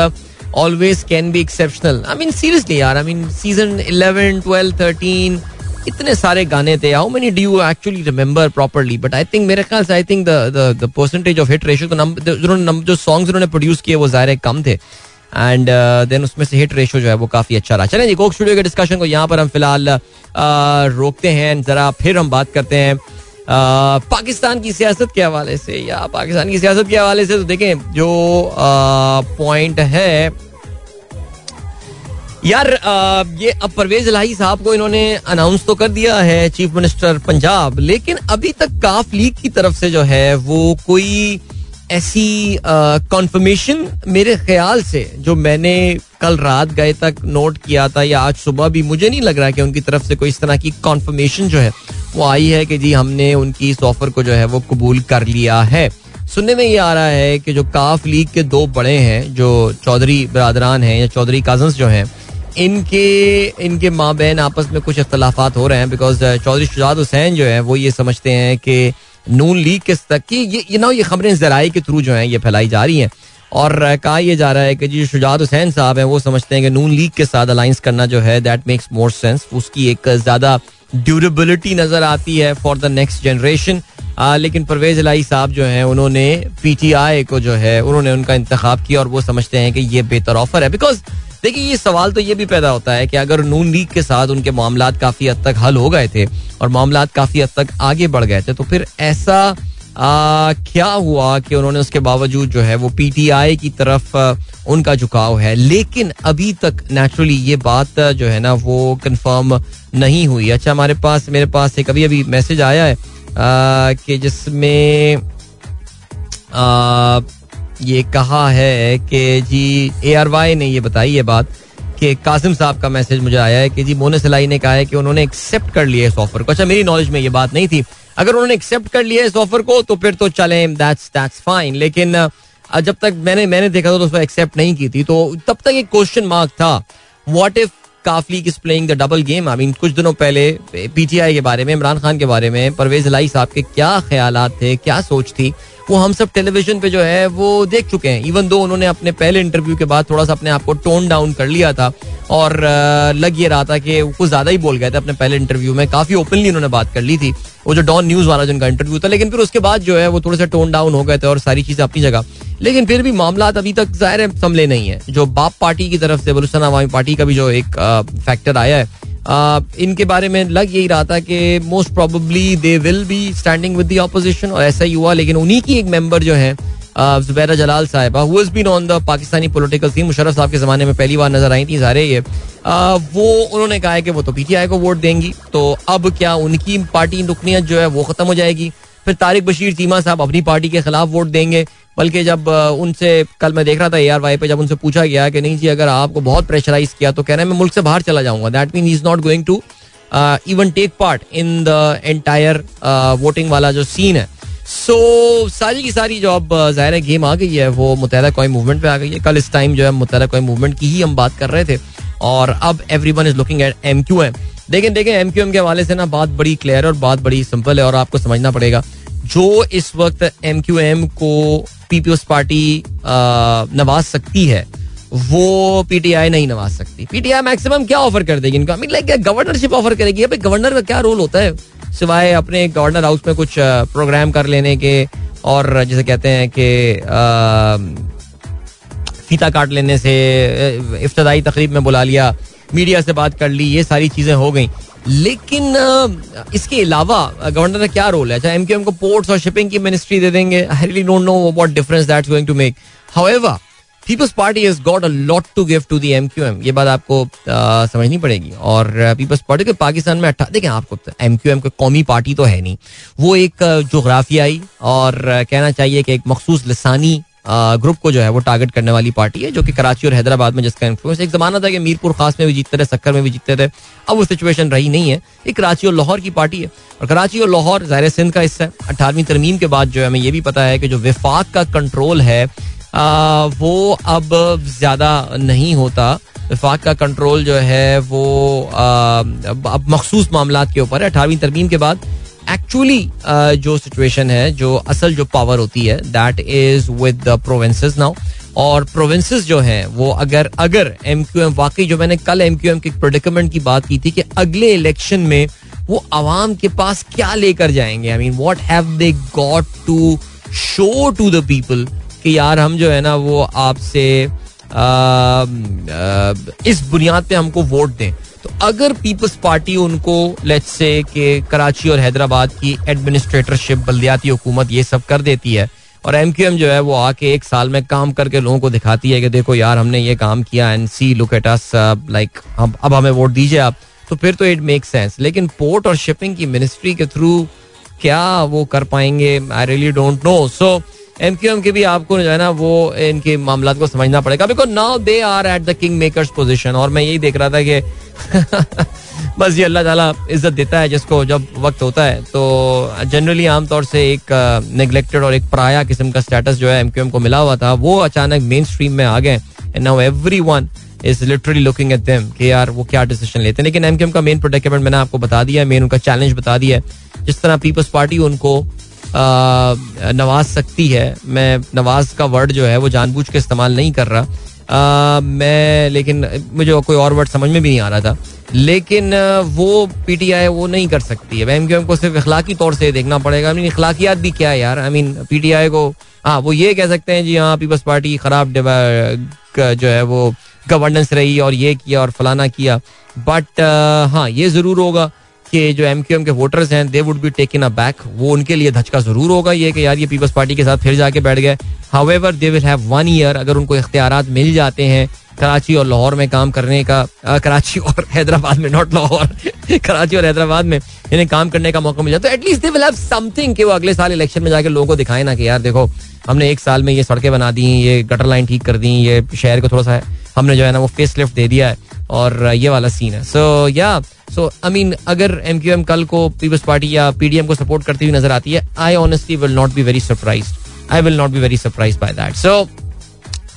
Speaker 1: always can be exceptional. I mean, seriously, यार. I mean, season 11, 12, 13, इतने सारे गाने थे. How many do you actually remember properly? But I think मेरे ख्याल से the the the percentage of hit ratio तो जो songs उन्होंने produce किए वो ज़ाहिर कम थे. एंड देन उसमें से हिट रेशो जो है वो काफ़ी अच्छा रहा चलें जी कोक स्टूडियो के डिस्कशन को यहाँ पर हम फ़िलहाल uh, रोकते हैं जरा फिर हम बात करते हैं uh, पाकिस्तान की सियासत के हवाले से या पाकिस्तान की सियासत के हवाले से तो देखें जो पॉइंट है यार ये अब परवेज इलाही साहब को इन्होंने अनाउंस तो कर दिया है चीफ मिनिस्टर पंजाब लेकिन अभी तक काफ लीग की तरफ़ से जो है, वो कोई ऐसी कॉन्फर्मेशन मेरे ख्याल से, जो मैंने कल रात गए तक नोट किया था या आज सुबह भी, मुझे नहीं लग रहा कि उनकी तरफ़ से कोई इस तरह की कॉन्फर्मेशन जो है, वो आई है कि जी हमने उनकी इस ऑफ़र को जो है, वो कबूल कर लिया है। सुनने में ये आ रहा है कि जो काफ लीग के दो बड़े हैं, जो चौधरी बरदरान हैं या चौधरी कजन्स जो हैं इनके इनके माँ बहन आपस में कुछ अख्तलाफात हो रहे हैं बिकॉज़ चौधरी शुजात हुसैन जो है, वो ये समझते हैं कि नून लीग के तक की ये ये ना ये खबरें जराए के थ्रू जो हैं, ये फैलाई जा रही हैं। और कहा यह जा रहा है कि जी शुजात हुसैन साहब हैं, वो समझते हैं कि नून लीग के साथ अलाइंस करना जो है दैट मेक्स मोर सेंस उसकी एक ज़्यादा ड्यूरेबिलिटी नज़र आती है फॉर द नेक्स्ट जनरेशन लेकिन परवेज इलाही साहब जो हैं उन्होंने पीटीआई को जो है उन्होंने उनका इंतखाब किया और वो समझते हैं कि ये बेहतर ऑफ़र है। बिकॉज़ देखिए ये सवाल तो ये भी पैदा होता है कि अगर नून लीग के साथ उनके मामला काफ़ी हद तक हल हो गए थे और मामला काफ़ी हद तक आगे बढ़ गए थे तो फिर ऐसा आ, क्या हुआ कि उन्होंने उसके बावजूद जो है वो पीटीआई की तरफ़ आ, उनका झुकाव है? लेकिन अभी तक नेचुरली ये बात जो है ना वो कंफर्म नहीं हुई। अच्छा हमारे पास मेरे पास एक अभी अभी मैसेज आया है। आ, कि जिसमें ये कहा है कि जी ए आर वाई ने ये बताई ये बात कि कासिम साहब का मैसेज मुझे आया है कि जी मोने सलाई ने कहा है कि उन्होंने एक्सेप्ट कर लिया इस ऑफ़र को। अच्छा मेरी नॉलेज में ये बात नहीं थी। अगर उन्होंने एक्सेप्ट कर लिया इस ऑफ़र को तो फिर तो चले दैट्स दैट्स फाइन लेकिन जब तक मैंने मैंने देखा था तो उसको एक्सेप्ट नहीं की थी तो तब तक एक क्वेश्चन मार्क था। What if calf league is playing the double game I mean कुछ दिनों पहले पीटीआई के बारे में, इमरान खान के बारे में, परवेज लाई साहब के क्या ख्याल थे, क्या सोच थी, वो हम सब टेलीविज़न पे जो है, वो देख चुके हैं। इवन दो उन्होंने अपने पहले इंटरव्यू के बाद थोड़ा सा अपने आप को टोन डाउन कर लिया था, और लग ये रहा था कि कुछ ज़्यादा ही बोल गए थे अपने पहले इंटरव्यू में। काफ़ी ओपनली उन्होंने बात कर ली थी। वो जो डॉन न्यूज़ वाला जिनका इंटरव्यू था, लेकिन फिर उसके बाद जो है, वो थोड़े से टोन डाउन हो गए थे और सारी चीज़ें अपनी जगह। लेकिन फिर भी मामला अभी तक ज़ाहिर है संभले नहीं है। जो बाप पार्टी की तरफ़ से बलुस्तान अवामी पार्टी का भी जो एक फैक्टर आया है इनके बारे में लग यही रहा था कि most probably they will be standing with the opposition और ऐसा ही हुआ, लेकिन उन्हीं की एक मेंबर जो है जुबैरा जलाल साहिबा who been on the Pakistani political scene Musharraf साहब के जमाने में पहली बार नज़र आई थी सारे ये वो, उन्होंने कहा है कि वो तो पीटीआई को वोट देंगी तो अब क्या उनकी पार्टी रुकनीत जो है वो खत्म हो जाएगी? फिर तारिक बशीर चीमा साहब अपनी पार्टी के खिलाफ वोट देंगे बल्कि जब उनसे कल मैं देख रहा था ए आर वाई पे, जब उनसे पूछा गया कि नहीं जी, अगर आपको बहुत प्रेशराइज किया तो कह रहे हैं, मैं मुल्क से बाहर चला जाऊँगा. That mean is not going to even take part in the entire voting वाला जो सीन है. सो सारी की सारी जो अब ज़ाहिर है गेम आ गई है, वो मुतहदा कौम मूवमेंट पे आ गई है. कल इस टाइम जो है मुतहदा कौम मूवमेंट की ही हम बात कर रहे थे. और अब everyone is looking at M Q M लेकिन देखें एम क्यू एम के हवाले से ना बात बड़ी क्लियर और बात बड़ी सिंपल है और आपको समझना पड़ेगा. जो इस वक्त एम क्यू एम को पीपीएस पार्टी नवाज़ सकती है, वो पीटीआई नहीं नवाज़ सकती। पीटीआई मैक्सिमम क्या ऑफ़र कर देगी इनको? लाइक गवर्नरशिप ऑफ़र करेगी। अबे गवर्नर का क्या रोल होता है? सिवाय अपने गवर्नर हाउस में कुछ प्रोग्राम कर लेने के और जैसे कहते हैं कि फीता काट लेने से इफ्तदाई तकरीब में बुला लिया मीडिया से बात कर ली, ये सारी चीज़ें हो गई। लेकिन इसके अलावा गवर्नर का क्या रोल है? चाहे एमक्यूएम को पोर्ट्स और शिपिंग की मिनिस्ट्री दे देंगे I really don't know what difference that's going to make however Peoples Party has got a lot to give to the MQM ये बात आपको समझनी पड़ेगी। और पीपल्स पार्टी के पाकिस्तान में अट्ठा देखें आपको एमक्यूएम कोई कौमी पार्टी तो है नहीं। वो एक जोग्राफियाई और कहना चाहिए कि एक मखसूस लसानी ग्रुप को जो है वो टारगेट करने वाली पार्टी है जो कि कराची और हैदराबाद में जिसका इन्फ्लुएंस एक जमाना था कि मीरपुर खास में भी जीतते रहे सक्कर में भी जीतते थे अब वो सिचुएशन रही नहीं है। ये कराची और लाहौर की पार्टी है। और कराची और लाहौर ज़ाहिर सिंध का हिस्सा है। अठारहवीं तरमीम के बाद जो है हमें ये भी पता है कि जो विफाक का कंट्रोल है आ, वो अब ज़्यादा नहीं होता। विफाक का कंट्रोल जो है वो आ, अब मखसूस मामला के ऊपर है। अठारहवीं तरमीम के बाद एक्चुअली जो सिचुएशन है, जो असल जो पावर होती है that is with the provinces now और प्रोविंसेस जो हैं, वो अगर अगर एम क्यू एम वाकई जो मैंने कल एम क्यू एम के प्रोडिकमेंट की बात की थी कि अगले इलेक्शन में वो आवाम के पास क्या लेकर जाएँगे? I mean what have they got to show to the people कि यार हम जो है ना, वो आपसे इस बुनियाद पे हमको वोट दें? तो अगर पीपल्स पार्टी उनको लेट्स से कि कराची और हैदराबाद की एडमिनिस्ट्रेटरशिप बल्दियाती हुकूमत ये सब कर देती है, और एम क्यू एम जो है वो आके एक साल में काम करके लोगों को दिखाती है कि देखो यार, हमने ये काम किया and see look at us like अब हमें वोट दीजिए आप। तो फिर तो इट मेक सेंस लेकिन पोर्ट और शिपिंग की मिनिस्ट्री के थ्रू क्या वो कर पाएँगे? I really don't know so M Q M के भी आपको जो है ना, वो इनके मामला को समझना पड़ेगा। Because now they are at the king makers position और मैं यही देख रहा था कि बस ये अल्लाह ताला इज़्ज़त देता है जिसको जब वक्त होता है। तो जनरली आमतौर से एक नेग्लेक्टेड और एक पराया किस्म का स्टेटस जो है एमक्यूएम को मिला हुआ था। वो अचानक मेन स्ट्रीम में आ गए and now everyone is literally looking at them कि यार वो क्या डिसीज़न लेते हैं। लेकिन एमक्यूएम का मेन प्रोटेक्टमेंट मैंने आपको बता दिया है मेन उनका चैलेंज बता दिया है। जिस तरह पीपल्स पार्टी उनको नवाज़ सकती है। मैं नवाज़ का वर्ड जो है वो जानबूझ के इस्तेमाल नहीं कर रहा। आ, मैं लेकिन मुझे कोई और वर्ड समझ में भी नहीं आ रहा था। लेकिन वो पीटीआई वो नहीं कर सकती है। एम क्यू एम को सिर्फ़ इखलाकी तौर से देखना पड़ेगा। आई मीन इखलाकियात भी क्या है यार? आई मीन पीटीआई को हाँ वो ये कह सकते हैं जी हाँ पीपल्स पार्टी खराब जो है वो गवर्नेंस रही और ये किया और फलाना किया। बट हाँ ये ज़रूर होगा। कि जो एम क्यू एम के वोटर्स हैं they would be taken aback वो उनके लिए धचका ज़रूर होगा ये कि यार ये पीपल्स पार्टी के साथ फिर जाके बैठ गए। However they will have one year अगर उनको इख्तियार मिल जाते हैं कराची और लाहौर में काम करने का आ, कराची और हैदराबाद में नॉट लाहौर कराची और हैदराबाद में इन्हें काम करने का मौका मिल जाता तो at least they will have something कि वो अगले साल इलेक्शन में जाके लोगों को दिखाए ना कि यार देखो हमने एक साल में ये सड़कें बना दी ये गटर लाइन ठीक कर दी ये शहर को थोड़ा सा हमने जो है ना वो फेस लिफ्ट दे दिया है। और ये वाला सीन है। सो या सो आई मीन अगर एम क्यू एम कल को पीपल्स पार्टी या पीडीएम को सपोर्ट करती हुई नज़र आती है I honestly will not be very surprise I will not be very surprise by that so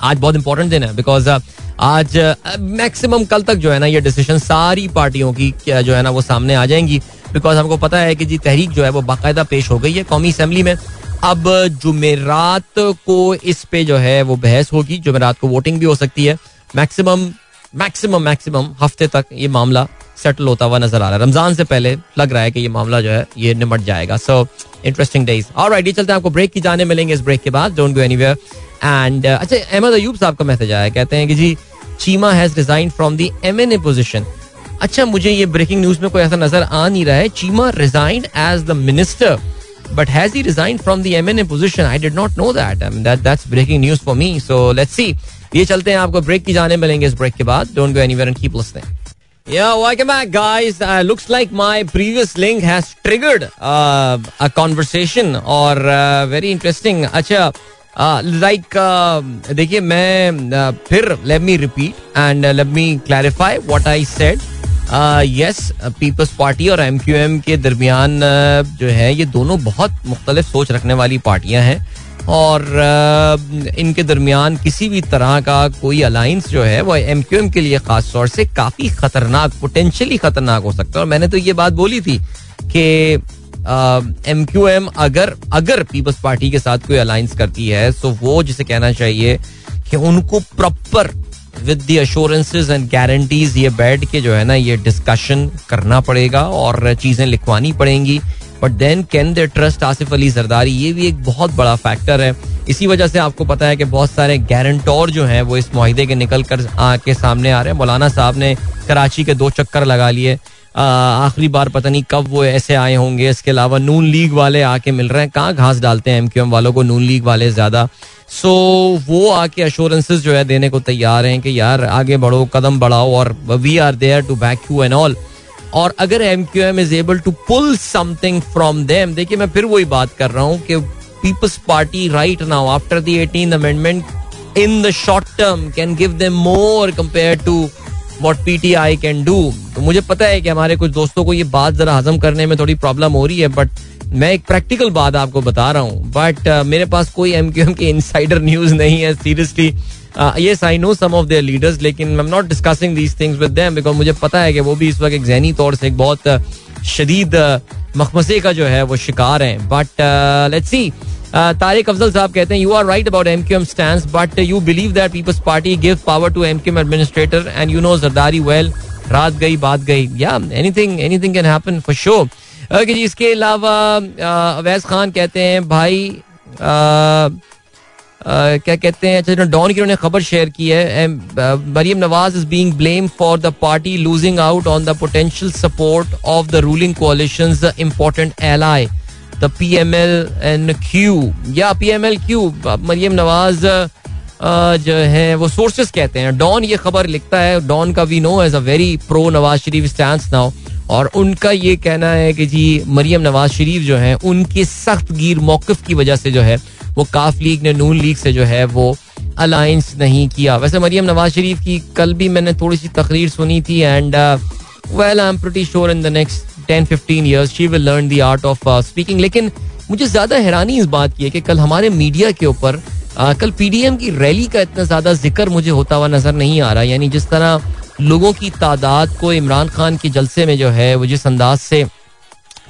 Speaker 1: आज बहुत इंपॉर्टेंट दिन है बिकॉज़ uh, आज मैक्सिमम uh, कल तक जो है ना ये डिसीज़न सारी पार्टियों की जो है ना वो सामने आ जाएँगी। बिकॉज़ हमको पता है कि जी तहरीक जो है वो बाकायदा पेश हो गई है कौमी असम्बली में। अब जुमेरात को इस पे जो है वो बहस होगी जुमेरात को वोटिंग भी हो सकती है। मैक्सिमम मैक्सिमम मैक्सिमम हफ़्ते तक ये मामला सेटल होता हुआ नज़र आ रहा है रमज़ान से पहले लग रहा है कि ये मामला जो है ये निमट जाएगा सो इंटरेस्टिंग डेज़ और ये चलते हैं आपको ब्रेक की जाने मिलेंगे इस ब्रेक के बाद डोंट गो एनीवेयर एंड अच्छा अहमद अयूब साहब का मैसेज आया कहते हैं कि जी Cheema has resign from the MNA position अच्छा मुझे ये ब्रेकिंग न्यूज़ में कोई ऐसा नज़र आ नहीं रहा है Cheema resign as the minister has he resigned from the MNA position? I did not know that. I mean, that that's breaking news for me. So let's see. ये चलते हैं आपको ब्रेक की जाने मिलेंगे इस ब्रेक के बाद don't go anywhere and keep listening Yeah, welcome back, guys. Uh, looks like my previous link has triggered uh, a conversation or uh, very interesting. अच्छा लाइक देखिए मैं फिर let me repeat and let me clarify what I said yes Peoples Party और M Q M के दरमियान जो है ये दोनों बहुत मुख्तलिफ़ सोच रखने वाली पार्टियाँ हैं और इनके दरमियान किसी भी तरह का कोई अलायंस जो है, वो एम क्यू एम के लिए खास तौर से काफ़ी खतरनाक पोटेंशियली खतरनाक हो सकता है। और मैंने तो ये बात बोली थी कि एम क्यू एम अगर अगर पीपल्स पार्टी के साथ कोई अलायंस करती है तो वो जिसे कहना चाहिए कि उनको proper with the assurances and guarantees ये बैठ के जो है ना, ये डिस्कशन करना पड़ेगा और चीज़ें लिखवानी पड़ेंगी। But then can they trust Asif Ali Zardari ये भी एक बहुत बड़ा फैक्टर है। इसी वजह से आपको पता है कि बहुत सारे गारंटोर जो हैं वो इस माहे के निकल कर के सामने आ रहे हैं। मौलाना साहब ने कराची के दो चक्कर लगा लिए। आखिरी बार पता नहीं कब वो ऐसे आए होंगे। इसके अलावा नून लीग वाले आके मिल रहे हैं। कहाँ घास डालते हैं एम वालों को नून लीग वाले ज़्यादा? सो so, वो आके अश्योरेंसेज जो है देने को तैयार हैं कि यार आगे बढ़ो कदम बढ़ाओ और we are there to back you and all और अगर M Q M is able to pull something from them देखिए मैं फिर वही बात कर रहा हूँ कि Peoples Party right now after the eighteen amendment in the short term can give them more compare to what P T I can do तो मुझे पता है कि हमारे कुछ दोस्तों को ये बात जरा हजम करने में थोड़ी प्रॉब्लम हो रही है बट मैं एक प्रैक्टिकल बात आपको बता रहा हूँ। बट uh, मेरे पास कोई एम क्यू एम की इनसाइडर न्यूज़ नहीं है seriously yes I know some of their leaders लेकिन I am not discussing these things with them because मुझे पता है कि वो भी इस वक्त एक जहनी तौर से एक बहुत uh, शदीद मखमसे का जो है वो शिकार हैं। But let's see Tariq Afzal साहब कहते हैं you are right about M Q M stand but you believe that Peoples Party give power to M Q M administrator and you know Zardari well रात गई बात गई. या any anything anything can happen for show okay जी इसके अलावा अवैस खान कहते हैं भाई uh, Uh, क्या कहते हैं अच्छा डॉन की उन्होंने खबर शेयर की है Maryam Nawaz is being blame for the party losing out on the potential support of the ruling coalition important ally the P M L and Q या P M L Q Maryam Nawaz जो है, वो sources कहते हैं। Don ये खबर लिखता है, डॉन का we know as a very pro Nawaz Sharif stand now और उनका ये कहना है कि जी, मरियम नवाज़ शरीफ जो है, उनके सख्त गिर मौकफ की वजह से जो है वो काफ लीग ने नून लीग से जो है वो अलायंस नहीं किया। वैसे मरियम नवाज़ शरीफ की कल भी मैंने थोड़ी सी तकरीर सुनी थी and well I am pretty sure in the next ten fifteen years she will learn the art of speaking लेकिन मुझे ज़्यादा हैरानी इस बात की है कि कल हमारे मीडिया के ऊपर uh, कल पीडीएम की रैली का इतना ज़्यादा ज़िक्र मुझे होता हुआ नज़र नहीं आ रहा। यानी जिस तरह लोगों की तादाद को इमरान खान के जलसे में जो है वो जिस अंदाज से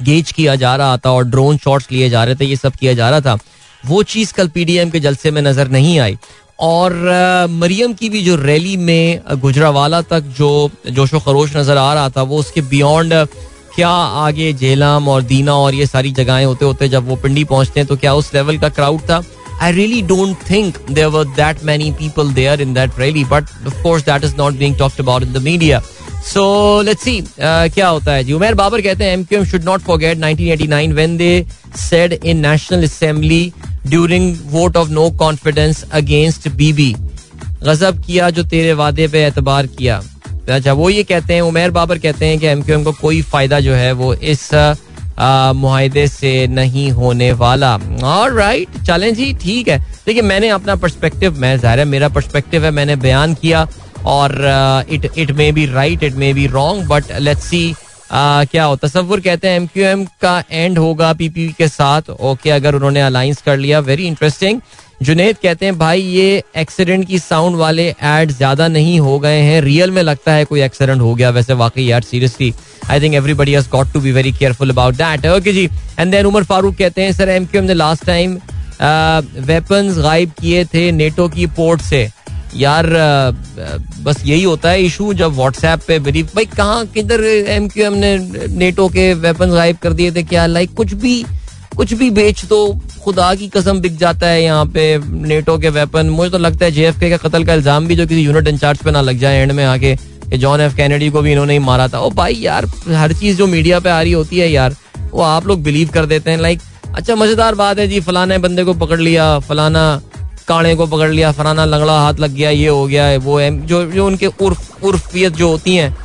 Speaker 1: गेज किया जा रहा था और ड्रोन शॉट्स लिए जा रहे थे ये सब किया जा रहा था। वो चीज़ कल पीडीएम के जलसे में नज़र नहीं आई। और मरियम की भी जो रैली में गुजरावाला तक जो जोशो खरोश नज़र आ रहा था, वो उसके बियॉन्ड क्या आगे जेलम और दीना और ये सारी जगहें होते होते जब वो पिंडी पहुँचते हैं तो क्या उस लेवल का क्राउड था? I really don't think there were that many people there in that rally but of course that is not being talked about in the media so let's see क्या होता है जी। उमेर बाबर कहते हैं MQM should not forget 1989 when they said in national assembly during vote of no confidence against BB गजब किया जो तेरे वादे पे एतबार किया। अच्छा वो ये कहते हैं, उमेर बाबर कहते हैं कि एमक्यूएम को कोई फ़ायदा जो है वो इस मुहिदे से नहीं होने वाला। और राइट चलें जी ठीक है। देखिए, मैंने अपना पर्सपेक्टिव मैं, ज़ाहिर है, मेरा पर्सपेक्टिव है, मैंने बयान किया और it it may be right it may be wrong but let's see क्या हो? तस्वुर कहते हैं एमक्यूएम का एंड होगा पीपी के साथ। ओके अगर उन्होंने अलायंस कर लिया वेरी इंटरेस्टिंग जुनेद कहते हैं, भाई, ये एक्सीडेंट की साउंड वाले एड ज़्यादा नहीं हो गए हैं। रियल में लगता है कोई एक्सीडेंट हो गया। वैसे वाकई यार seriously I think everybody has got to be very careful about that okay ji and then Umar Farooq कहते हैं सर एमक्यूएम ने लास्ट टाइम वेपन्स गायब किए थे नेटो की पोर्ट से. यार बस यही होता है इशू जब व्हाट्सएप पे बिलीव भाई कहाँ, किधर एम क्यू एम ने नेटो के वेपन गायब कर दिए थे क्या लाइक कुछ भी कुछ भी बेच तो खुदा की कसम बिक जाता है यहाँ पे नेटो के वेपन मुझे तो लगता है जेएफके का कत्ल का इल्ज़ाम भी जो किसी यूनिट इंचार्ज पे ना लग जाए एंड में आके जॉन एफ़ कैनेडी को भी इन्होंने ही मारा था। ओ भाई यार, हर चीज़ जो मीडिया पे आ रही होती है यार, वो आप लोग बिलीव कर देते हैं। लाइक अच्छा मज़ेदार बात है जी, फलाने बंदे को पकड़ लिया, फलाना काणे को पकड़ लिया फराना लंगड़ा हाथ लग गया, ये हो गया है। वो जो जो उनके उर्फ़, उर्फियत जो होती हैं,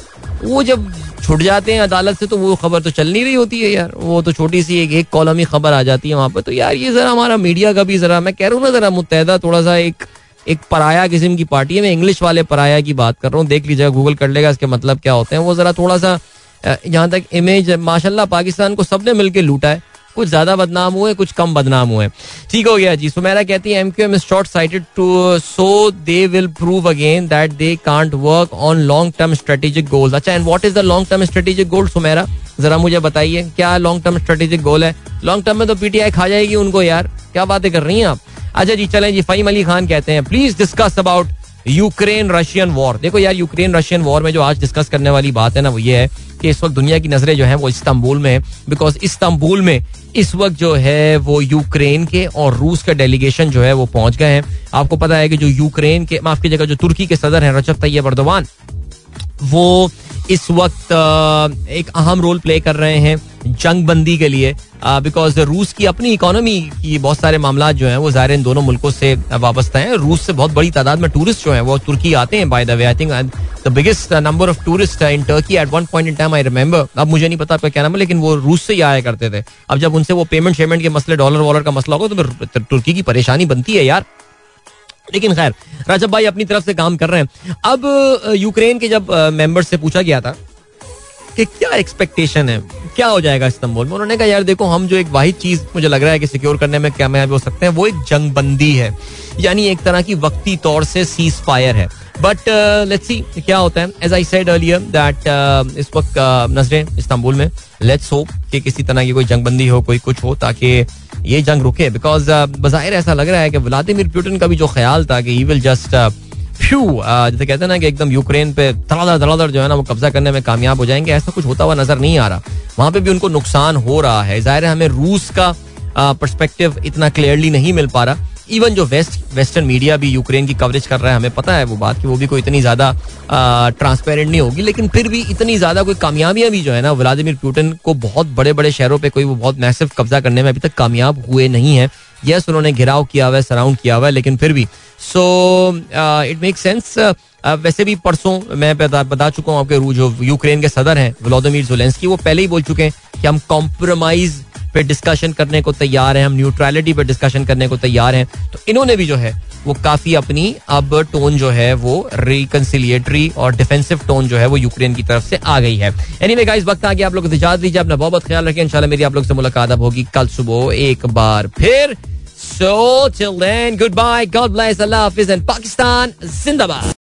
Speaker 1: वो जब छुट जाते हैं अदालत से तो वो खबर तो चल नहीं रही होती है यार। वो तो छोटी सी एक एक कॉलम ही खबर आ जाती है वहाँ पर तो यार, ये जरा हमारा मीडिया का भी जरा, मैं कह रहा हूँ ना जरा मुतहदा थोड़ा सा एक एक पराया किस्म की पार्टी है। मैं इंग्लिश वाले पराया की बात कर रहा हूँ, देख लीजिएगा गूगल कर लेगा, इसके मतलब क्या होते हैं। वो जरा थोड़ा सा जहाँ तक इमेज माशाल्लाह पाकिस्तान को सबने मिलकर लूटा है। कुछ ज़्यादा बदनाम हुए, कुछ कम बदनाम हुए। ठीक हो गया जी। सुमेरा कहती है MQM is short sighted to so they will prove again that they can't work on long term strategic goals अच्छा and what is the long term strategic goal Sumera? जरा मुझे बताइए, क्या लॉन्ग टर्म स्ट्रेटेजिक गोल है? Long term में तो PTI खा जाएगी उनको यार। क्या बातें कर रही हैं आप? अच्छा जी, चलें जी, फहीम अली खान कहते हैं please discuss about Ukraine Russian war. देखो यार, यूक्रेन रशियन वॉर में जो आज डिस्कस करने वाली बात है ना, वो ये है कि इस वक्त दुनिया की नज़रें जो है वो इस्तांबुल में है बिकॉज़ इस्तांबुल में इस वक्त जो है वो यूक्रेन के और रूस का डेलीगेशन जो है वो पहुँच गए हैं। आपको पता है कि जो यूक्रेन के माफ़ की जगह जो तुर्की के सदर हैं, रजब तैयब वो इस वक्त एक अहम रोल प्ले कर रहे हैं जंग बंदी के लिए बिकॉज़ रूस की अपनी इकोनॉमी की बहुत सारे मामला जो हैं, वो ज़ाहिर इन दोनों मुल्कों से वाबस्ता हैं। रूस से बहुत बड़ी तादाद में टूरिस्ट जो हैं, वो तुर्की आते हैं by the way I think the biggest number of tourist in Turkey at one point in time I remember अब मुझे नहीं पता आपका क्या नाम है, लेकिन वो रूस से ही आया करते थे। अब जब उनसे वो पेमेंट शेमेंट के मसले डॉलर वॉलर का मसला होगा तो फिर तुर्की की परेशानी बनती है, यार। लेकिन खैर, राजब भाई अपनी तरफ़ से काम कर रहे हैं। अब यूक्रेन के जब मेंबर्स से पूछा गया था कि क्या एक्सपेक्टेशन है, क्या हो जाएगा इस्तांबुल में, उन्होंने कहा, यार देखो, हम जो एक वाहिद चीज़ मुझे लग रहा है कि सिक्योर करने में कामयाब हो सकते हैं, वो एक जंगबंदी है। यानी एक तरह की वक्ती तौर से सीज फायर है। बट लेट्स सी क्या होता है. As I said earlier that इस वक्त uh, नज़रें इस्तांबुल में. लेट्स होप कि किसी तरह की कोई जंग बंदी हो कोई कुछ हो ताकि ये जंग रुके. बिकॉज़ बाहिर ऐसा लग रहा है कि व्लादिमिर पुतिन का भी जो ख्याल था कि ही विल जस्ट फ्यू जैसे कहते हैं ना कि एकदम यूक्रेन पे धड़ाधड़ धड़ाधड़ जो है ना वो कब्जा करने में कामयाब हो जाएँगे. ऐसा कुछ होता हुआ नज़र नहीं आ रहा. वहाँ पे भी उनको नुकसान हो रहा है. ज़ाहिर है हमें रूस का परस्पेक्टिव इतना क्लियरली नहीं मिल पा रहा. इवन जो वेस्ट वेस्टर्न मीडिया भी यूक्रेन की कवरेज कर रहा है हमें पता है वो बात कि वो भी कोई इतनी ज़्यादा ट्रांसपेरेंट नहीं होगी लेकिन फिर भी इतनी ज़्यादा कोई कामयाबियाँ भी जो है ना व्लादिमिर पुटिन को बहुत बड़े बड़े शहरों पर कोई वो बहुत मैसिव कब्जा करने में अभी तक कामयाब हुए नहीं है। यस उन्होंने घिराव किया हुआ है सराउंड किया हुआ है लेकिन फिर भी। सो इट मेक सेंस वैसे भी परसों मैं बता, बता चुका हूँ आपके जो यूक्रेन के सदर हैं व्लादिमिर जोलेंसकी वो पहले ही बोल चुके हैं कि हम कॉम्प्रोमाइज पे डिस्कशन करने को तैयार हैं, हम न्यूट्रलिटी पे डिस्कशन करने को तैयार हैं। तो इन्होंने भी जो है, वो काफ़ी अपनी अब टोन जो है, वो रिकनसिलिएटरी और डिफेंसिव टोन जो है, वो यूक्रेन की तरफ़ से आ गई है। एनी वे गाइस वक्त आ गया, आप लोग इजाज़त दीजिए, अपना बहुत बहुत ख्याल रखें। इंशाल्लाह मेरी आप लोग से मुलाकात अब होगी कल सुबह एक बार फिर। So then goodbye God bless अल्लाह हाफिज एंड पाकिस्तान जिंदाबाद।